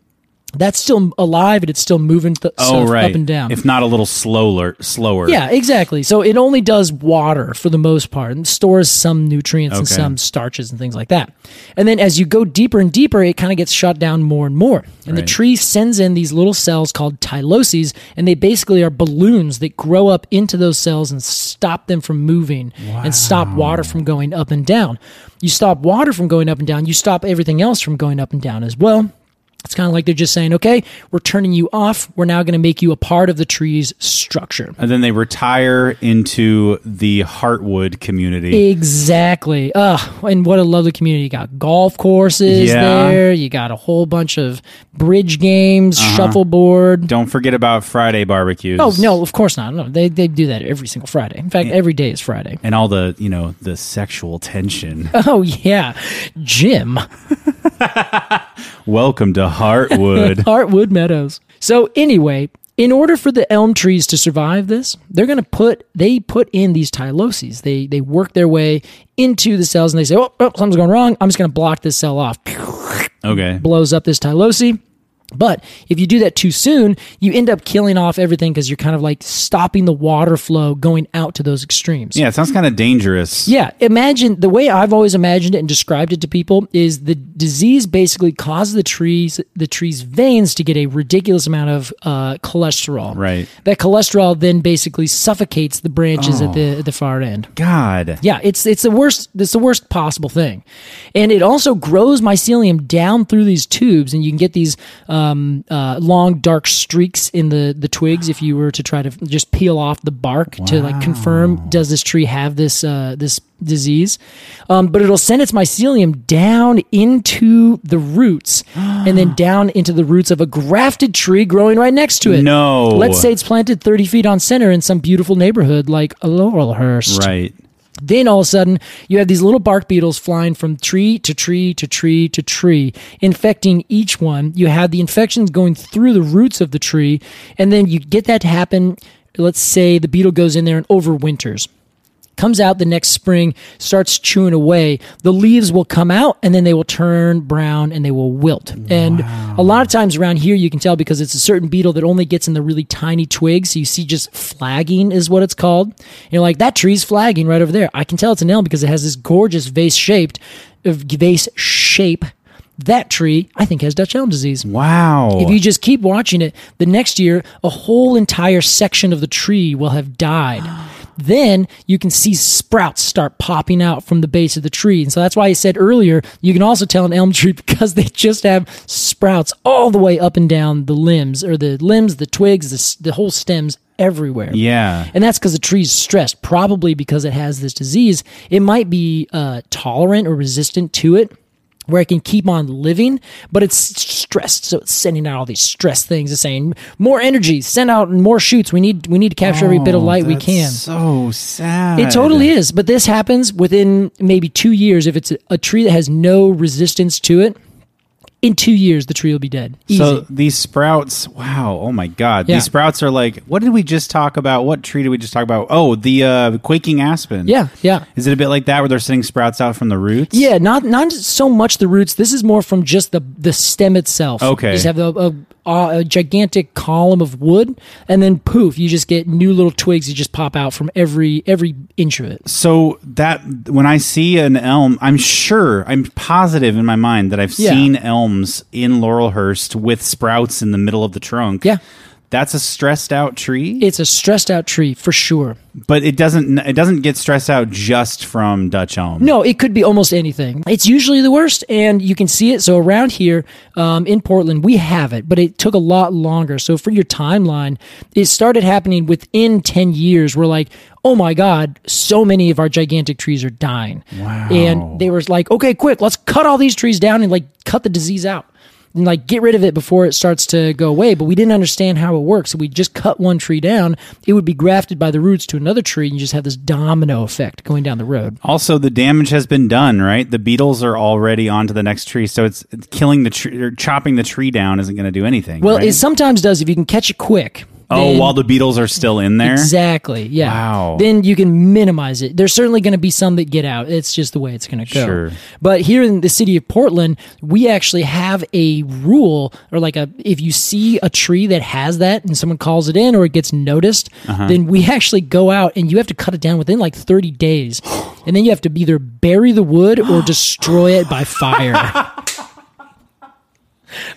that's still alive and it's still moving th- Oh, right. up and down. If not a little slower, slower. Yeah, exactly. So it only does water for the most part and stores some nutrients and some starches and things like that. And then as you go deeper and deeper, it kind of gets shut down more and more. And the tree sends in these little cells called tyloses, and they basically are balloons that grow up into those cells and stop them from moving and stop water from going up and down. You stop water from going up and down, you stop everything else from going up and down as well. It's kind of like they're just saying, okay, we're turning you off. We're now going to make you a part of the tree's structure. And then they retire into the Heartwood community. Exactly. Ugh, and what a lovely community. You got golf courses Yeah. there. You got a whole bunch of bridge games, Uh-huh. shuffleboard. Don't forget about Friday barbecues. Oh, no, of course not. No, they, they do that every single Friday. In fact, every day is Friday. And all the, you know, the sexual tension. Oh, yeah. Jim. Welcome to Heartwood. Heartwood Meadows. So anyway, in order for the elm trees to survive this, they're going to put they put in these tyloses. They they work their way into the cells and they say, "Oh, oh something's going wrong. I'm just going to block this cell off." Okay. Blows up this tylose. But if you do that too soon, you end up killing off everything because you're kind of like stopping the water flow going out to those extremes. Yeah, it sounds kind of dangerous. Yeah, imagine the way I've always imagined it and described it to people is the disease basically causes the trees the tree's veins to get a ridiculous amount of uh, cholesterol. Right. That cholesterol then basically suffocates the branches at the at the far end. God. Yeah, it's it's the worst. It's the worst possible thing, and it also grows mycelium down through these tubes, and you can get these um, uh, long dark streaks in the the twigs if you were to try to just peel off the bark to like confirm does this tree have this uh, this disease. Um, but it'll send its mycelium down into the roots, and then down into the roots of a grafted tree growing right next to it. No. Let's say it's planted 30 feet on center in some beautiful neighborhood like Laurelhurst. Right. Then all of a sudden, you have these little bark beetles flying from tree to tree to tree to tree, infecting each one. You have the infections going through the roots of the tree, and then you get that to happen. Let's say the beetle goes in there and overwinters. Comes out the next spring, starts chewing away. The leaves will come out and then they will turn brown and they will wilt. And a lot of times around here, you can tell because it's a certain beetle that only gets in the really tiny twigs. So you see just flagging is what it's called. you're like, that tree's flagging right over there. I can tell it's an elm because it has this gorgeous vase shaped, uh, vase shape. That tree, I think, has Dutch elm disease. Wow. If you just keep watching it, the next year, a whole entire section of the tree will have died. then you can see sprouts start popping out from the base of the tree. And so that's why I said earlier, you can also tell an elm tree because they just have sprouts all the way up and down the limbs or the limbs, the twigs, the, the whole stems everywhere. yeah. And that's because the tree's stressed, probably because it has this disease. It might be uh, tolerant or resistant to it, where it can keep on living, but it's stressed. So it's sending out all these stress things It's saying, more energy, send out more shoots. We need we need to capture every bit of oh, light we can. So sad. It totally is. But this happens within maybe two years. If it's a, a tree that has no resistance to it, in two years the tree will be dead. Easy. So these sprouts, wow, oh my god. Yeah. These sprouts are like what did we just talk about? What tree did we just talk about? Oh, the uh quaking aspen. yeah, yeah. Is it a bit like that where they're sending sprouts out from the roots? Yeah, not not so much the roots. This is more from just the the stem itself. Okay. you just have a, a, Uh, a gigantic column of wood, and then poof, you just get new little twigs. that just pop out from every every inch of it. So that when I see an elm, I'm sure, I'm positive in my mind that I've Yeah. seen elms in Laurelhurst with sprouts in the middle of the trunk. Yeah. That's a stressed out tree, It's a stressed out tree for sure. but it doesn't it doesn't get stressed out just from Dutch elm. No, it could be almost anything. It's usually the worst, and you can see it. So around here um, in Portland, we have it, but it took a lot longer. So for your timeline, it started happening within ten years. We're like, oh my god, so many of our gigantic trees are dying. Wow. And they were like, okay, quick, let's cut all these trees down and like cut the disease out. And like get rid of it before it starts to go away. But we didn't understand how it works. So we just cut one tree down. It would be grafted by the roots to another tree, and you just have this domino effect going down the road. Also, the damage has been done, right? The beetles are already onto the next tree, so it's it's killing the tree or chopping the tree down isn't going to do anything. Well, right? it sometimes does if you can catch it quick. Oh, then- while the beetles are still in there. Exactly. Yeah. Wow. Then you can minimize it. There's certainly going to be some that get out. It's just the way it's going to go. Sure. But here in the city of Portland, we actually have a rule or like a if you see a tree that has that and someone calls it in or it gets noticed, Uh-huh. then we actually go out and you have to cut it down within like 30 days. and then you have to either bury the wood or destroy it by fire.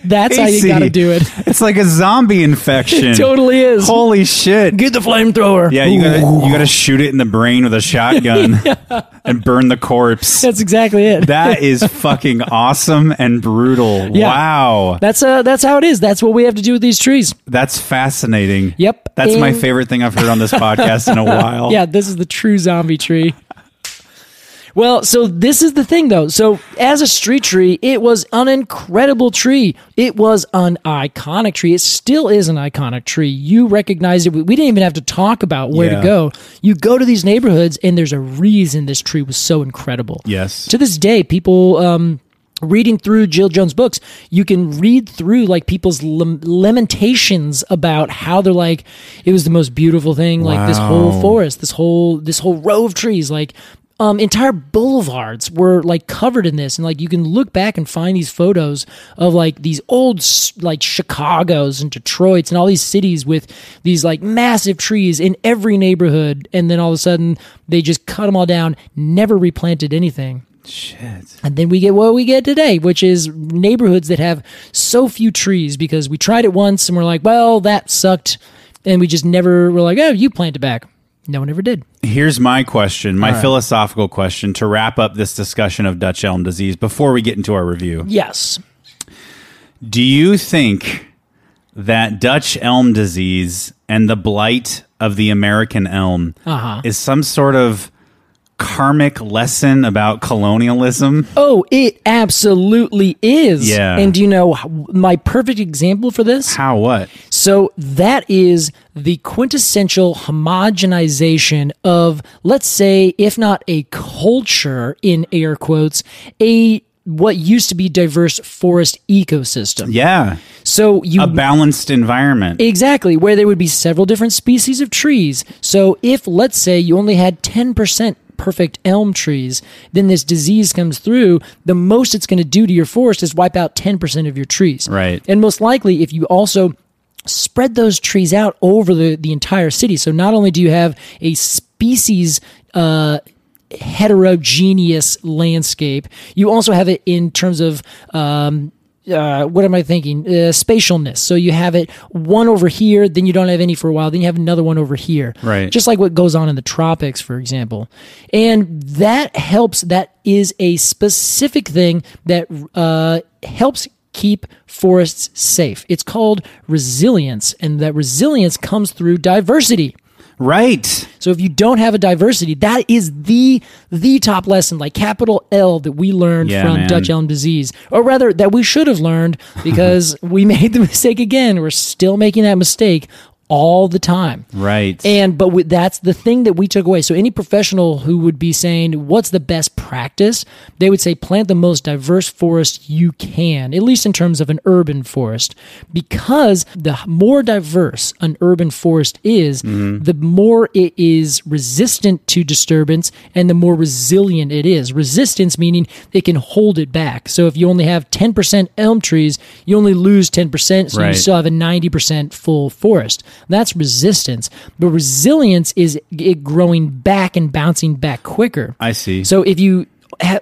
That's how you got to do it. It's like a zombie infection. It totally is. Holy shit! Get the flamethrower. yeah, you gotta you gotta shoot it in the brain with a shotgun and burn the corpse. That's exactly it. That is fucking awesome and brutal. Yeah. Wow. That's uh that's how it is. That's what we have to do with these trees. That's fascinating. Yep. That's my favorite thing I've heard on this podcast in a while. Yeah, this is the true zombie tree. Well, so this is the thing though. So as a street tree, it was an incredible tree. It was an iconic tree. It still is an iconic tree. You recognize it. We didn't even have to talk about where Yeah. to go. You go to these neighborhoods and there's a reason this tree was so incredible. Yes. To this day, people um reading through Jill Jonnes books, you can read through like people's lam- lamentations about how they're like it was the most beautiful thing, like this whole forest, this whole this whole row of trees, like um, entire boulevards were like covered in this, and like you can look back and find these photos of like these old like Chicago's and Detroit's and all these cities with these like massive trees in every neighborhood, and then all of a sudden they just cut them all down, never replanted anything. Shit. And then we get what we get today, which is neighborhoods that have so few trees because we tried it once and we're like, well, that sucked. And we just never were like, oh, you plant it back. No one ever did. Here's my question, my philosophical question to wrap up this discussion of Dutch elm disease before we get into our review. Yes. Do you think that Dutch elm disease and the blight of the American elm Uh-huh. is some sort of karmic lesson about colonialism? Oh, it absolutely is. Yeah. And do you know my perfect example for this? How what? So that is the quintessential homogenization of, let's say, if not a culture in air quotes, a what used to be diverse forest ecosystem. Yeah. So you A balanced environment. Exactly, where there would be several different species of trees. So if, let's say, you only had 10% perfect elm trees, then this disease comes through, the most it's going to do to your forest is wipe out 10% of your trees. Right. And most likely, if you also spread those trees out over the, the entire city, so not only do you have a species, uh, heterogeneous landscape. You also have it in terms of um, uh, what am I thinking? Uh, spatialness. So you have it one over here, then you don't have any for a while, then you have another one over here. Right. Just like what goes on in the tropics, for example. And that helps. That is a specific thing that uh, helps keep forests safe. It's called resilience, and that resilience comes through diversity. Right. So if you don't have a diversity, that is the the top lesson, like capital L that we learned Yeah, from man. Dutch elm disease, or rather that we should have learned because we made the mistake again. We're still making that mistake all the time. Right. And but with, that's the thing that we took away. So any professional who would be saying what's the best practice, they would say plant the most diverse forest you can, at least in terms of an urban forest, because the more diverse an urban forest is, mm-hmm. the more it is resistant to disturbance and the more resilient it is. Resistance meaning it can hold it back. So if you only have 10% elm trees, you only lose 10%, so you still have a 90% full forest. That's resistance. But resilience is it growing back and bouncing back quicker. I see. So if you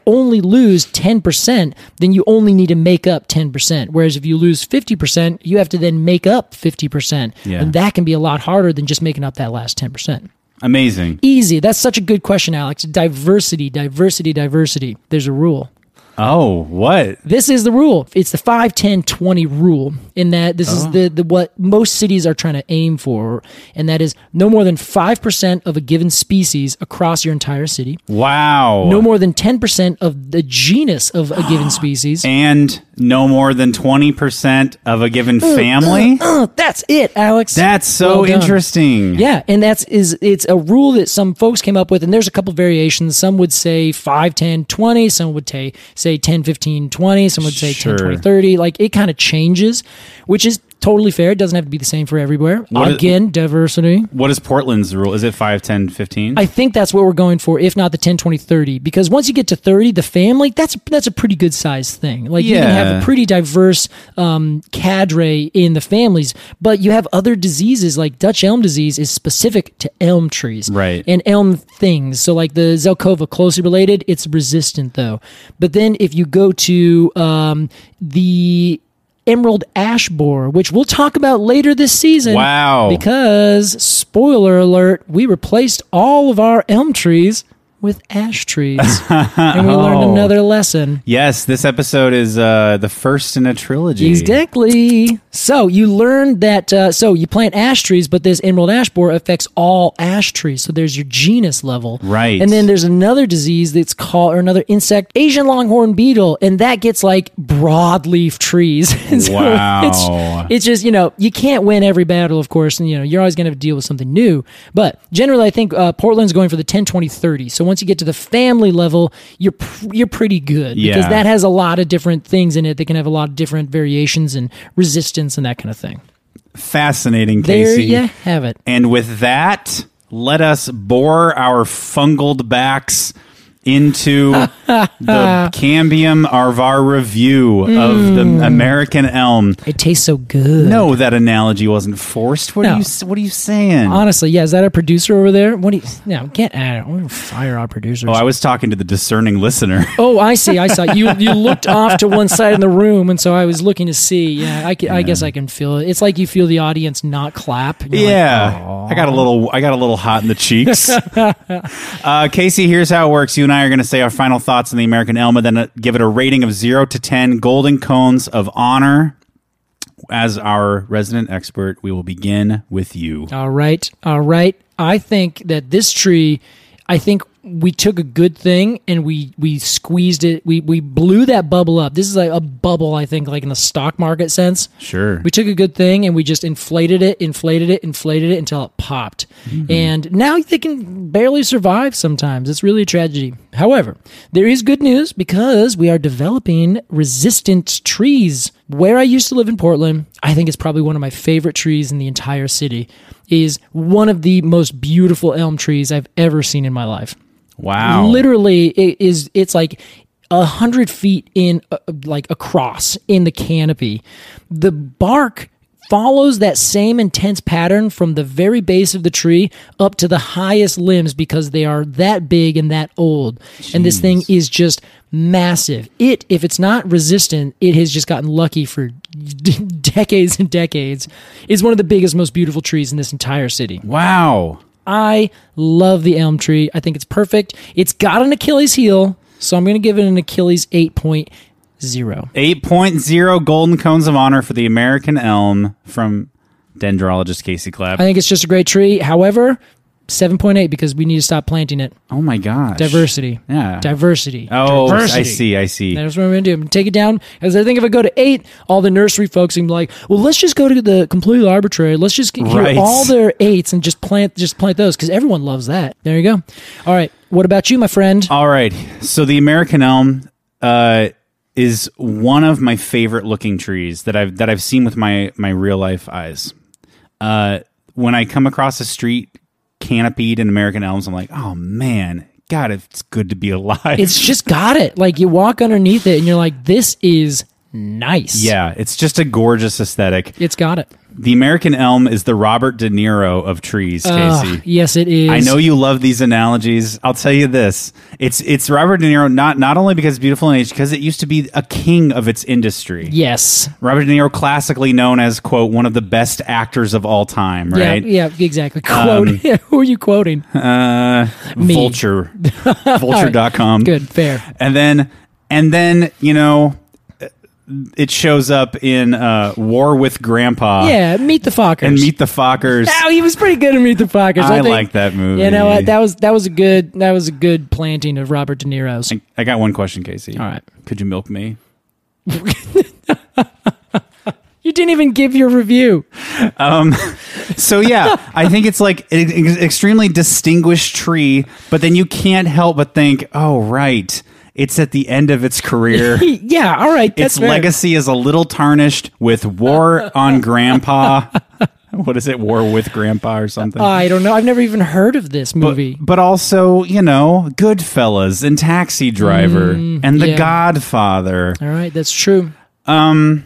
only lose 10%, then you only need to make up 10%. Whereas if you lose 50%, you have to then make up 50%. Yeah. And that can be a lot harder than just making up that last 10%. Amazing. Easy. That's such a good question, Alex. Diversity, diversity, diversity. There's a rule. Oh, what? This is the rule. It's the 5 10 20 rule in that this Oh. is the, the what most cities are trying to aim for and that is no more than 5% of a given species across your entire city. Wow. No more than 10% of the genus of a given species. And no more than 20% of a given uh, family. Oh, that's it, Alex. That's so Well interesting. Yeah, and that's is it's a rule that some folks came up with and there's a couple variations. Some would say 5 10 20, some would say say 10 15 20, some would say 10 20 30. Like it kind of changes, which is totally fair. It doesn't have to be the same for everywhere. What is- Again, diversity. What is Portland's rule? Is it 5, 10, 15? I think that's what we're going for, if not the 10, 20, 30. Because once you get to 30, the family, that's that's a pretty good sized thing. Like you can have a pretty diverse um, cadre in the families, but you have other diseases like Dutch elm disease is specific to elm trees. Right. And elm things. So like the Zelkova, closely related, it's resistant though. But then if you go to um, the emerald ash borer, which we'll talk about later this season. Wow. Because, spoiler alert, we replaced all of our elm trees with ash trees. and we learned Oh. another lesson. yes, this episode is uh, the first in a trilogy. Exactly. So you learned that. Uh, so you plant ash trees, but this emerald ash borer affects all ash trees. So there's your genus level, Right. And then there's another disease that's called, or another insect, Asian longhorn beetle, and that gets like broadleaf trees. So Wow. It's, it's just you know you can't win every battle, of course, and you know you're always going to have to deal with something new. But generally, I think uh, Portland's going for the 10, 20, 30. So once you get to the family level, you're pr- you're pretty good because Yeah. that has a lot of different things in it that can have a lot of different variations and resistance and that kind of thing. Fascinating, Casey. There you have it. And with that, let us bore our fungled backs into the Cambium Arvar review of Mm. the American elm. It tastes so good. No, that analogy wasn't forced. What No. are you? What are you saying? Honestly, yeah, is that a producer over there? What do you? No, get at it. We're gonna fire our producers. oh, I was talking to the discerning listener. Oh, I see. I saw you. You looked off to one side in the room, and so I was looking to see. Yeah, I, ca- I guess I can feel it. It's like you feel the audience not clap. and you're like, yeah, I got a little. I got a little hot in the cheeks. uh, Casey, here's how it works. You and I are going to say our final thoughts on the American elm, and then uh, give it a rating of zero to ten golden cones of honor. As our resident expert, we will begin with you. All right, all right. I think that this tree, I think we took a good thing and we we squeezed it. We we blew that bubble up. This is like a bubble. I think, like in the stock market sense. Sure. We took a good thing and we just inflated it, inflated it, inflated it until it popped. Mm-hmm. And now they can barely survive sometimes. It's really a tragedy. However, there is good news because we are developing resistant trees. Where I used to live in Portland, I think it's probably one of my favorite trees in the entire city. Is one of the most beautiful elm trees I've ever seen in my life Wow. literally it is it's like a hundred feet in uh, like across in the canopy. The bark follows that same intense pattern from the very base of the tree up to the highest limbs because they are that big and that old. And this thing is just massive. It if it's not resistant it has just gotten lucky for decades and decades. Is one of the biggest most beautiful trees in this entire city. Wow. I love the elm tree. I think it's perfect. It's got an Achilles heel, so I'm going to give it an Achilles 8.0. 8.0 golden cones of honor for the American elm from dendrologist Casey Clapp. I think it's just a great tree. However, 7.8 because we need to stop planting it. oh my gosh. Diversity. Yeah. Diversity. Oh, Diversity. I see. I see. That's what I'm going to do. I'm going to take it down. Because I think if I go to eight, all the nursery folks be like, well, let's just go to the Completely Arbortrary. Let's just get, Right. all their eights and just plant just plant those because everyone loves that. There you go. All right. What about you, my friend? All right. So the American elm uh, is one of my favorite looking trees that I've that I've seen with my my real life eyes. Uh, when I come across a street canopied in American elms, I'm like, oh man, God, it's good to be alive. It's just got it. Like you walk underneath it and you're like, this is nice. yeah, it's just a gorgeous aesthetic. It's got it. The American elm is the Robert De Niro of trees, Casey. Ugh, yes, it is. I know you love these analogies. I'll tell you this: it's it's Robert De Niro not not only because it's beautiful in age, because it used to be a king of its industry. Yes. Robert De Niro, classically known as quote one of the best actors of all time, right? Um, Yeah, yeah, exactly. Quote. Who are you quoting? Uh, Me. Vulture, Vulture.com. Good, fair. And then and then you know. It shows up in uh, War with Grandpa yeah, Meet the Fockers. and Meet the Fockers. Oh, he was pretty good in Meet the Fockers. I think, like that movie. You know what? That was that was a good that was a good planting of Robert De Niro's. I got one question, Casey. All right. Could you milk me? You didn't even give your review. So yeah, I think it's like an extremely distinguished tree, but then you can't help but think, oh right, it's at the end of its career. yeah, all right. That's its fair. legacy is a little tarnished with War on Grandpa. what is it? War with Grandpa or something? I don't know. I've never even heard of this movie. but also, you know, Goodfellas and Taxi Driver and The Mm, yeah. Godfather. all right, that's true. Um,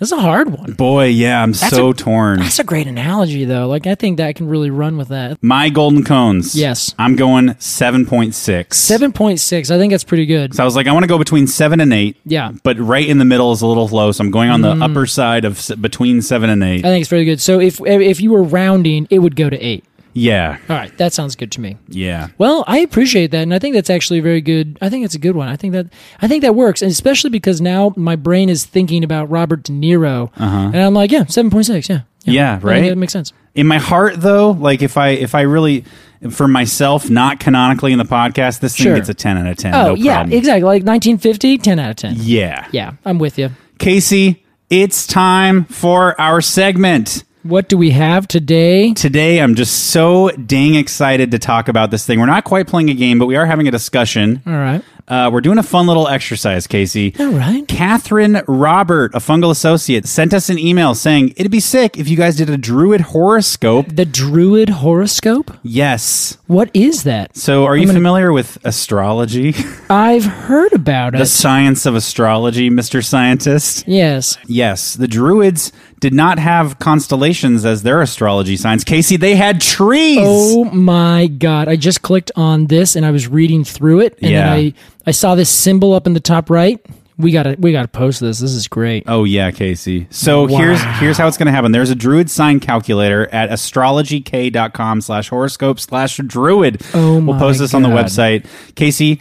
that's a hard one. Boy, yeah, I'm so a- torn. That's a great analogy, though. Like, I think that can really run with that. My golden cones. Yes. I'm going 7.6. Seven point six. I think that's pretty good. So I was like, I want to go between seven and eight. Yeah. But right in the middle is a little low, so I'm going on the mm-hmm. upper side of between seven and eight. I think it's very good. So if if you were rounding, it would go to eight. Yeah. All right, that sounds good to me. Yeah. Well, I appreciate that, and I think that's actually a very good. I think it's a good one. I think that I think that works, and especially because now my brain is thinking about Robert De Niro, and I'm like, yeah, seven point six, yeah, Uh-huh. Yeah, right? That makes sense. In my heart, though, like if I if I really for myself, not canonically in the podcast, this thing Sure. gets a ten out of ten. Oh no yeah, problem. exactly. Like 1950, 10 out of ten. Yeah. Yeah, I'm with you. Casey, it's time for our segment. What do we have today? Today, I'm just so dang excited to talk about this thing. We're not quite playing a game, but we are having a discussion. All right, Uh, we're doing a fun little exercise, Casey. all right. Catherine Robert, a fungal associate, sent us an email saying it'd be sick if you guys did a druid horoscope. The Druid horoscope. Yes. What is that? So, are you familiar with astrology? I've heard about it. the it. science of astrology, Mr. Scientist? Yes. Yes, the druids did not have constellations as their astrology signs. Casey, they had trees. Oh my god! I just clicked on this and I was reading through it, and Yeah. then I I saw this symbol up in the top right. We gotta we gotta post this. This is great. Oh yeah, Casey. So Wow. here's here's how it's gonna happen. There's a druid sign calculator at astrologyk.com slash horoscope slash druid. Oh my We'll post this on the website. Casey,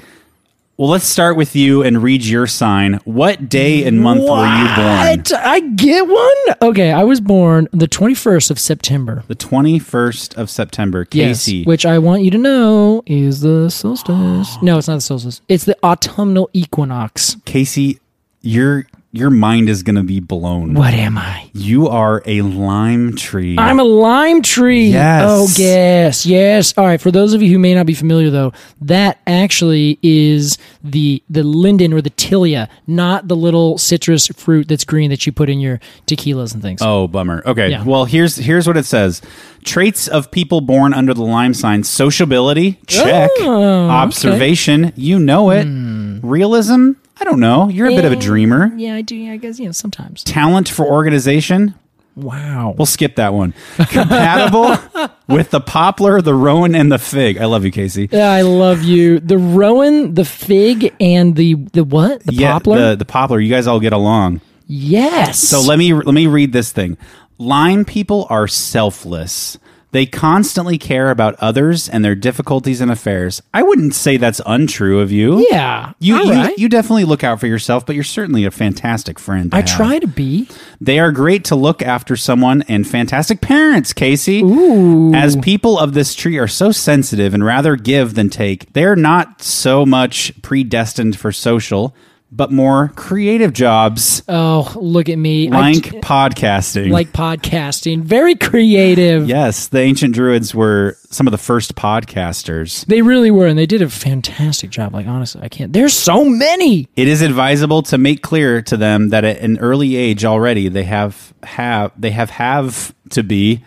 well let's start with you and read your sign. What day and month were you born? I get one. Okay, I was born the twenty first of September. The twenty first of September. Casey. Yes, which I want you to know is the solstice. no, it's not the solstice. It's the autumnal equinox. Casey, your your mind is gonna be blown. What am I? You are a lime tree. I'm a lime tree. Yes. Oh, yes, yes. All right. For those of you who may not be familiar, though, that actually is the the linden or the tilia, not the little citrus fruit that's green that you put in your tequilas and things. Oh, bummer. Okay. Yeah. Well, here's here's what it says. Traits of people born under the lime sign: sociability, check. Oh, Observation, you know it. Hmm. Realism, I don't know. You're a bit of a dreamer. Yeah, I do. Yeah, I guess you know sometimes. Talent for organization. Wow. We'll skip that one. Compatible with the poplar, the rowan, and the fig. I love you, Casey. Yeah, I love you. The rowan, the fig, and the the what? The yeah, poplar. the the poplar. You guys all get along. yes. So let me let me read this thing. Line people are selfless. They constantly care about others and their difficulties and affairs. I wouldn't say that's untrue of you. Yeah. You you, right. you definitely look out for yourself, but you're certainly a fantastic friend. I have. try to be. They are great to look after someone and fantastic parents, Casey. Ooh. As people of this tree are so sensitive and rather give than take, they're not so much predestined for social, but more creative jobs Oh, look at me. Like d- podcasting. like podcasting. Very creative. yes, the ancient druids were some of the first podcasters. They really were, and they did a fantastic job. Like honestly, I can't. There's so many. It is advisable to make clear to them that at an early age already they have have they have have to be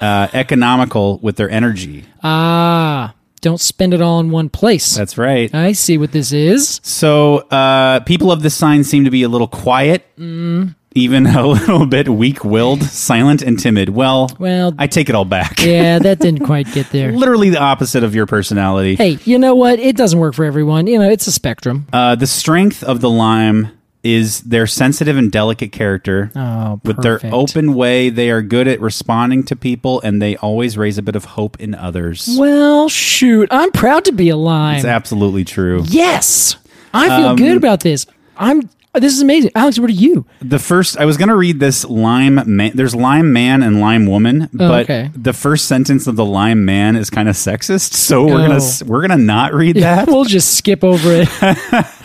uh, economical with their energy. Ah, don't spend it all in one place. That's right. I see what this is. So uh, people of this sign seem to be a little quiet, Mm. even a little bit weak-willed, silent, and timid. Well, Well, I take it all back. yeah, that didn't quite get there. Literally the opposite of your personality. Hey, you know what? It doesn't work for everyone. You know, it's a spectrum. Uh, the strength of the lime is their sensitive and delicate character. Oh, With their open way, they are good at responding to people, and they always raise a bit of hope in others. Well, shoot, I'm proud to be a lime. It's absolutely true. Yes, I feel Um, good about this. I'm this is amazing, Alex. What are you? The first, I was going to read this lime man. There's lime man and lime woman, oh, but Oh, okay. the first sentence of the lime man is kind of sexist. So we're Oh. gonna we're gonna not read that. we'll just skip over it.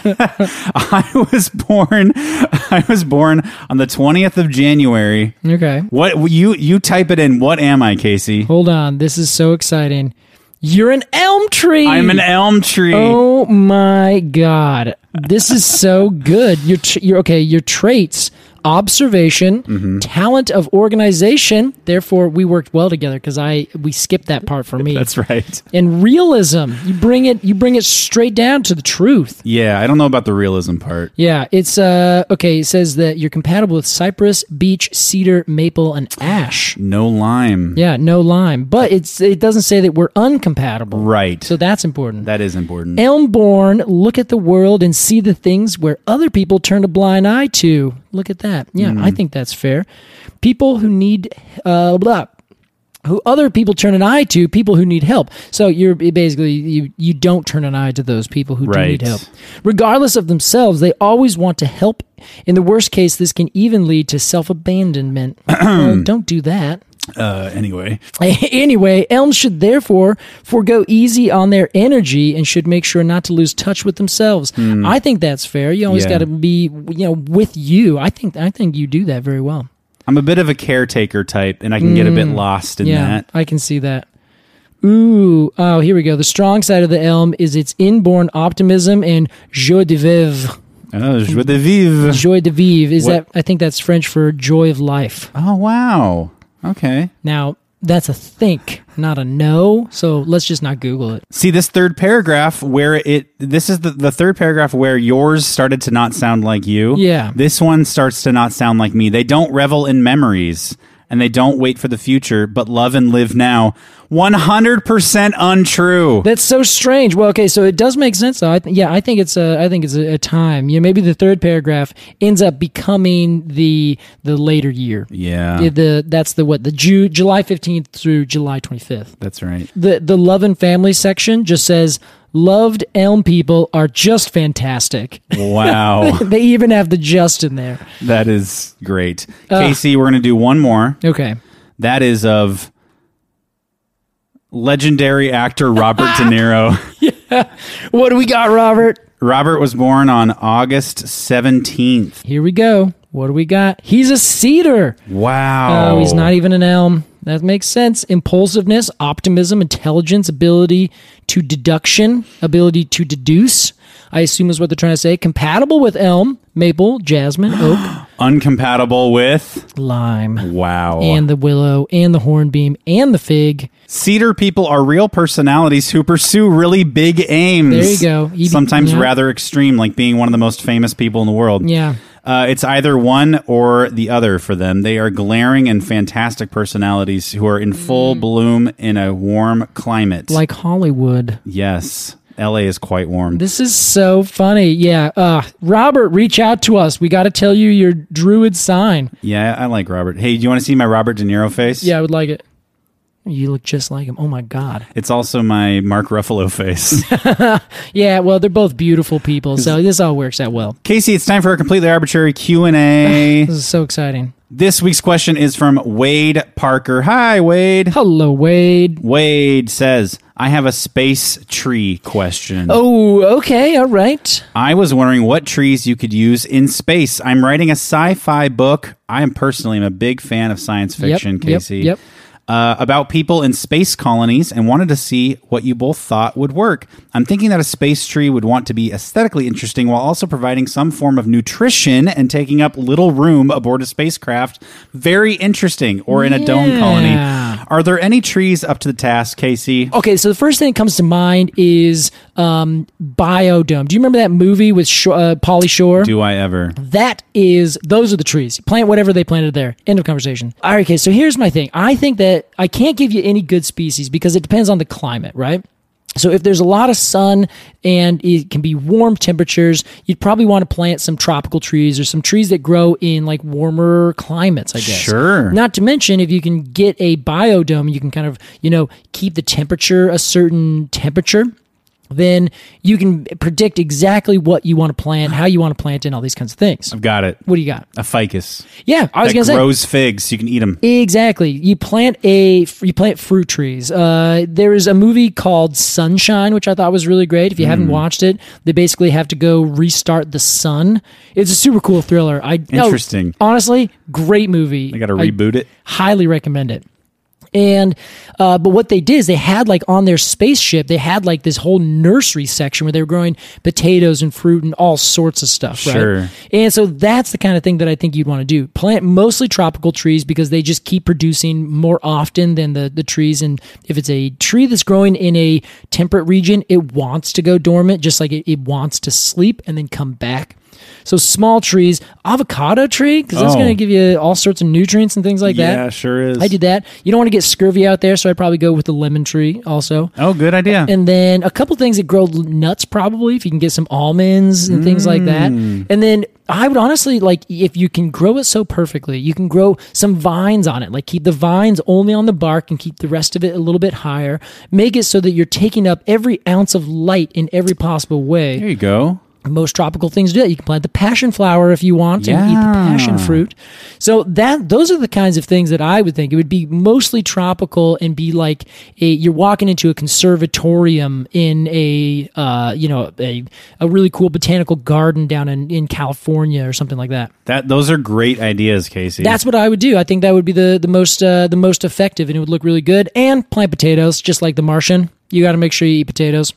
I was born. I was born on the twentieth of January. okay, What you you type it in? What am I, Casey? hold on. This is so exciting. You're an elm tree. I'm an elm tree. Oh my god, this is so good. Your your okay. Your traits: observation, Mm-hmm. talent of organization. Therefore, we worked well together because I we skipped that part for me. That's right. and realism. You bring it. You bring it straight down to the truth. Yeah, I don't know about the realism part. Yeah, it's uh okay. It says that you're compatible with cypress, beech, cedar, maple, and ash. No lime. Yeah, no lime, but it's it doesn't say that we're uncompatible. Right. So that's important. that is important. Elmborn, look at the world and see the things where other people turn a blind eye to. Look at that. Yeah, I think that's fair. People who need uh blah who other people turn an eye to, people who need help. So you're basically you you don't turn an eye to those people who do need help. Regardless of themselves, they always want to help. In the worst case, this can even lead to self-abandonment. Uh, don't do that. Uh, anyway, anyway, elms should therefore forego easy on their energy and should make sure not to lose touch with themselves. I think that's fair. You always Yeah. got to be, you know, with you. I think I think you do that very well. I'm a bit of a caretaker type, and I can get a bit lost in Mm. yeah, that. I can see that. Ooh, oh, here we go. The strong side of the elm is its inborn optimism and joie de vivre. Oh, joie de vivre. Joie de vivre is What- that? I think that's French for joy of life. Oh wow. Okay. Now that's a think, not a no. So let's just not Google it. See this third paragraph where it this is the, the third paragraph where yours started to not sound like you. Yeah. This one starts to not sound like me. They don't revel in memories and they don't wait for the future, but love and live now. 100% untrue. That's so strange. Well, okay, so it does make sense though. I th- yeah, I think it's a I think it's a, a time. You know, maybe the third paragraph ends up becoming the the later year. yeah. Yeah, the that's the what the Ju- July 15th through July 25th. that's right. The the love and family section just says loved elm people are just fantastic. Wow. they even have the just in there. that is great. Uh, Casey, we're going to do one more. Okay. That is of legendary actor Robert De Niro. yeah. What do we got, Robert? Robert was born on August 17th. Here we go. What do we got? He's a cedar. Wow. Oh, he's not even an elm. That makes sense. Impulsiveness, optimism, intelligence, ability to deduction, ability to deduce. I assume is what they're trying to say. Compatible with elm, maple, jasmine, oak, Uncompatible with. lime, Wow. and the willow, and the hornbeam, and the fig. Cedar people are real personalities who pursue really big aims. There you go. You- Sometimes yeah. rather extreme, like being one of the most famous people in the world. Yeah. Uh, it's either one or the other for them. They are glaring and fantastic personalities who are in full bloom in a warm climate. Mm. Like Hollywood. yes, LA is quite warm. This is so funny. Yeah. Uh, Robert, reach out to us. We got to tell you your druid sign. yeah, I like Robert. Hey, do you want to see my Robert De Niro face? Yeah, I would like it. You look just like him. Oh my God. It's also my Mark Ruffalo face. Yeah, well, they're both beautiful people, so this all works out well. Casey, it's time for a completely Arbortrary Q&A. This is so exciting. this week's question is from Wade Parker. Hi, Wade. Hello, Wade. Wade says, I have a space tree question. Oh, okay, all right. I was wondering what trees you could use in space. I'm writing a sci-fi book. I am personally am a big fan of science fiction, yep, Casey. yep. Uh, about people in space colonies and wanted to see what you both thought would work. I'm thinking that a space tree would want to be aesthetically interesting while also providing some form of nutrition and taking up little room aboard a spacecraft. Very interesting. Or in a dome colony. Are there any trees up to the task, Casey? Okay, so the first thing that comes to mind is um, Biodome. Do you remember that movie with Sh- uh, Pauly Shore? Do I ever? That is, those are the trees. Plant whatever they planted there. End of conversation. All right, okay, so here's my thing. I think that I can't give you any good species because it depends on the climate, right? So if there's a lot of sun and it can be warm temperatures, you'd probably want to plant some tropical trees or some trees that grow in like warmer climates, I guess. Sure. Not to mention if you can get a biodome, you can kind of, you know, keep the temperature a certain temperature then you can predict exactly what you want to plant, how you want to plant it, and all these kinds of things. I've got it. What do you got? A ficus. Yeah, I was that gonna say grows figs so you can eat them. Exactly. You plant a you plant fruit trees. Uh, there is a movie called Sunshine, which I thought was really great. If you Hmm. haven't watched it, they basically have to go restart the sun. It's a super cool thriller. I no, Interesting. honestly, great movie. I got to reboot it. Highly recommend it. And uh, but what they did is they had like on their spaceship they had like this whole nursery section where they were growing potatoes and fruit and all sorts of stuff. Sure. Right? And so that's the kind of thing that I think you'd want to do. Plant mostly tropical trees because they just keep producing more often than the, the trees. And if it's a tree that's growing in a temperate region, it wants to go dormant, just like it, it wants to sleep and then come back. So small trees, avocado tree, because that's Oh. going to give you all sorts of nutrients and things like that. yeah, sure is. I did that. You don't want to get scurvy out there, so I'd probably go with the lemon tree also. Oh, good idea. And then a couple things that grow l- nuts, probably if you can get some almonds and things like that. Mm. And then I would honestly like if you can grow it so perfectly, you can grow some vines on it. Like keep the vines only on the bark and keep the rest of it a little bit higher. Make it so that you're taking up every ounce of light in every possible way there you go. Most tropical things do that. You can plant the passion flower if you want and eat the passion fruit. So that those are the kinds of things that I would think it would be mostly tropical and be like a you're walking into a conservatorium in a uh, you know a, a really cool botanical garden down in, in California or something like that. That those are great ideas, Casey. That's what I would do. I think that would be the the most uh, the most effective and it would look really good. And plant potatoes just like the Martian. You got to make sure you eat potatoes.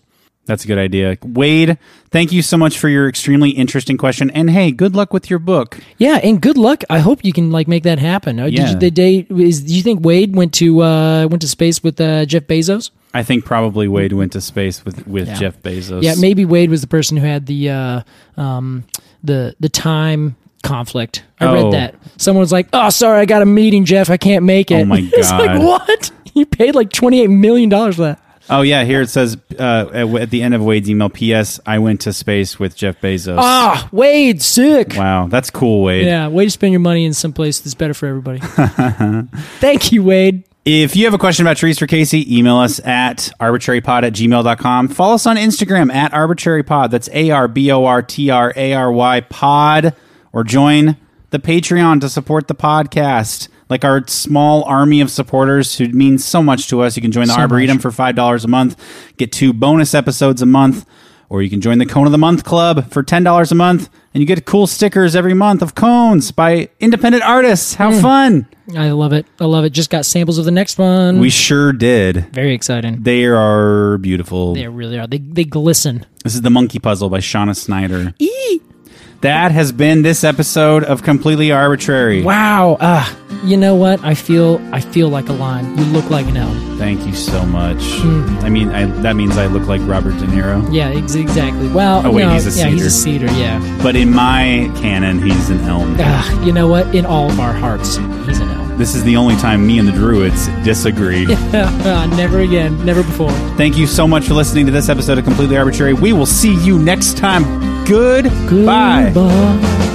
That's a good idea. Wade, thank you so much for your extremely interesting question. And hey, good luck with your book. Yeah, and good luck. I hope you can like make that happen. Uh, Did Yeah. you, the day is? Do you think Wade went to uh, went to space with uh, Jeff Bezos? I think probably Wade went to space with, with Yeah. Jeff Bezos. Yeah, maybe Wade was the person who had the uh, um, the the time conflict. I Oh. read that. Someone was like, "Oh, sorry, I got a meeting, Jeff. I can't make it." Oh my it's like God. what? You paid like twenty eight million dollars for that. Oh yeah, here it says uh, at, at the end of Wade's email. P.S. I went to space with Jeff Bezos. Ah, Wade, sick. Wow, that's cool, Wade. Yeah, way to spend your money in some place that's better for everybody. Thank you, Wade. If you have a question about trees for Casey, email us at arbortrarypod at gmail.com. Follow us on Instagram at arbortrarypod. That's A R B O R T R A R Y pod. Or join the Patreon to support the podcast. Like our small army of supporters who mean so much to us. You can join the So Arboretum much. for $5 a month, get two bonus episodes a month, or you can join the Cone of the Month Club for $10 a month, and you get cool stickers every month of cones by independent artists. How Mm. fun! I love it. I love it. Just got samples of the next one. We sure did. Very exciting. They are beautiful. They really are. They they glisten. This is The Monkey Puzzle by Shauna Snyder. That has been this episode of Completely Arbortrary. Wow. Ah, you know what? I feel I feel like a lion. You look like an elm. Thank you so much. Hmm. I mean, I, that means I look like Robert De Niro. Yeah, ex- exactly. Well, Oh, wait, no, he's a yeah, he's a cedar. cedar. Yeah. But in my canon, he's an elm. Ah, you know what? In all of our hearts, he's an elm. This is the only time me and the Druids disagree. Ah, never again. Never before. Thank you so much for listening to this episode of Completely Arbortrary. We will see you next time. Goodbye. Goodbye.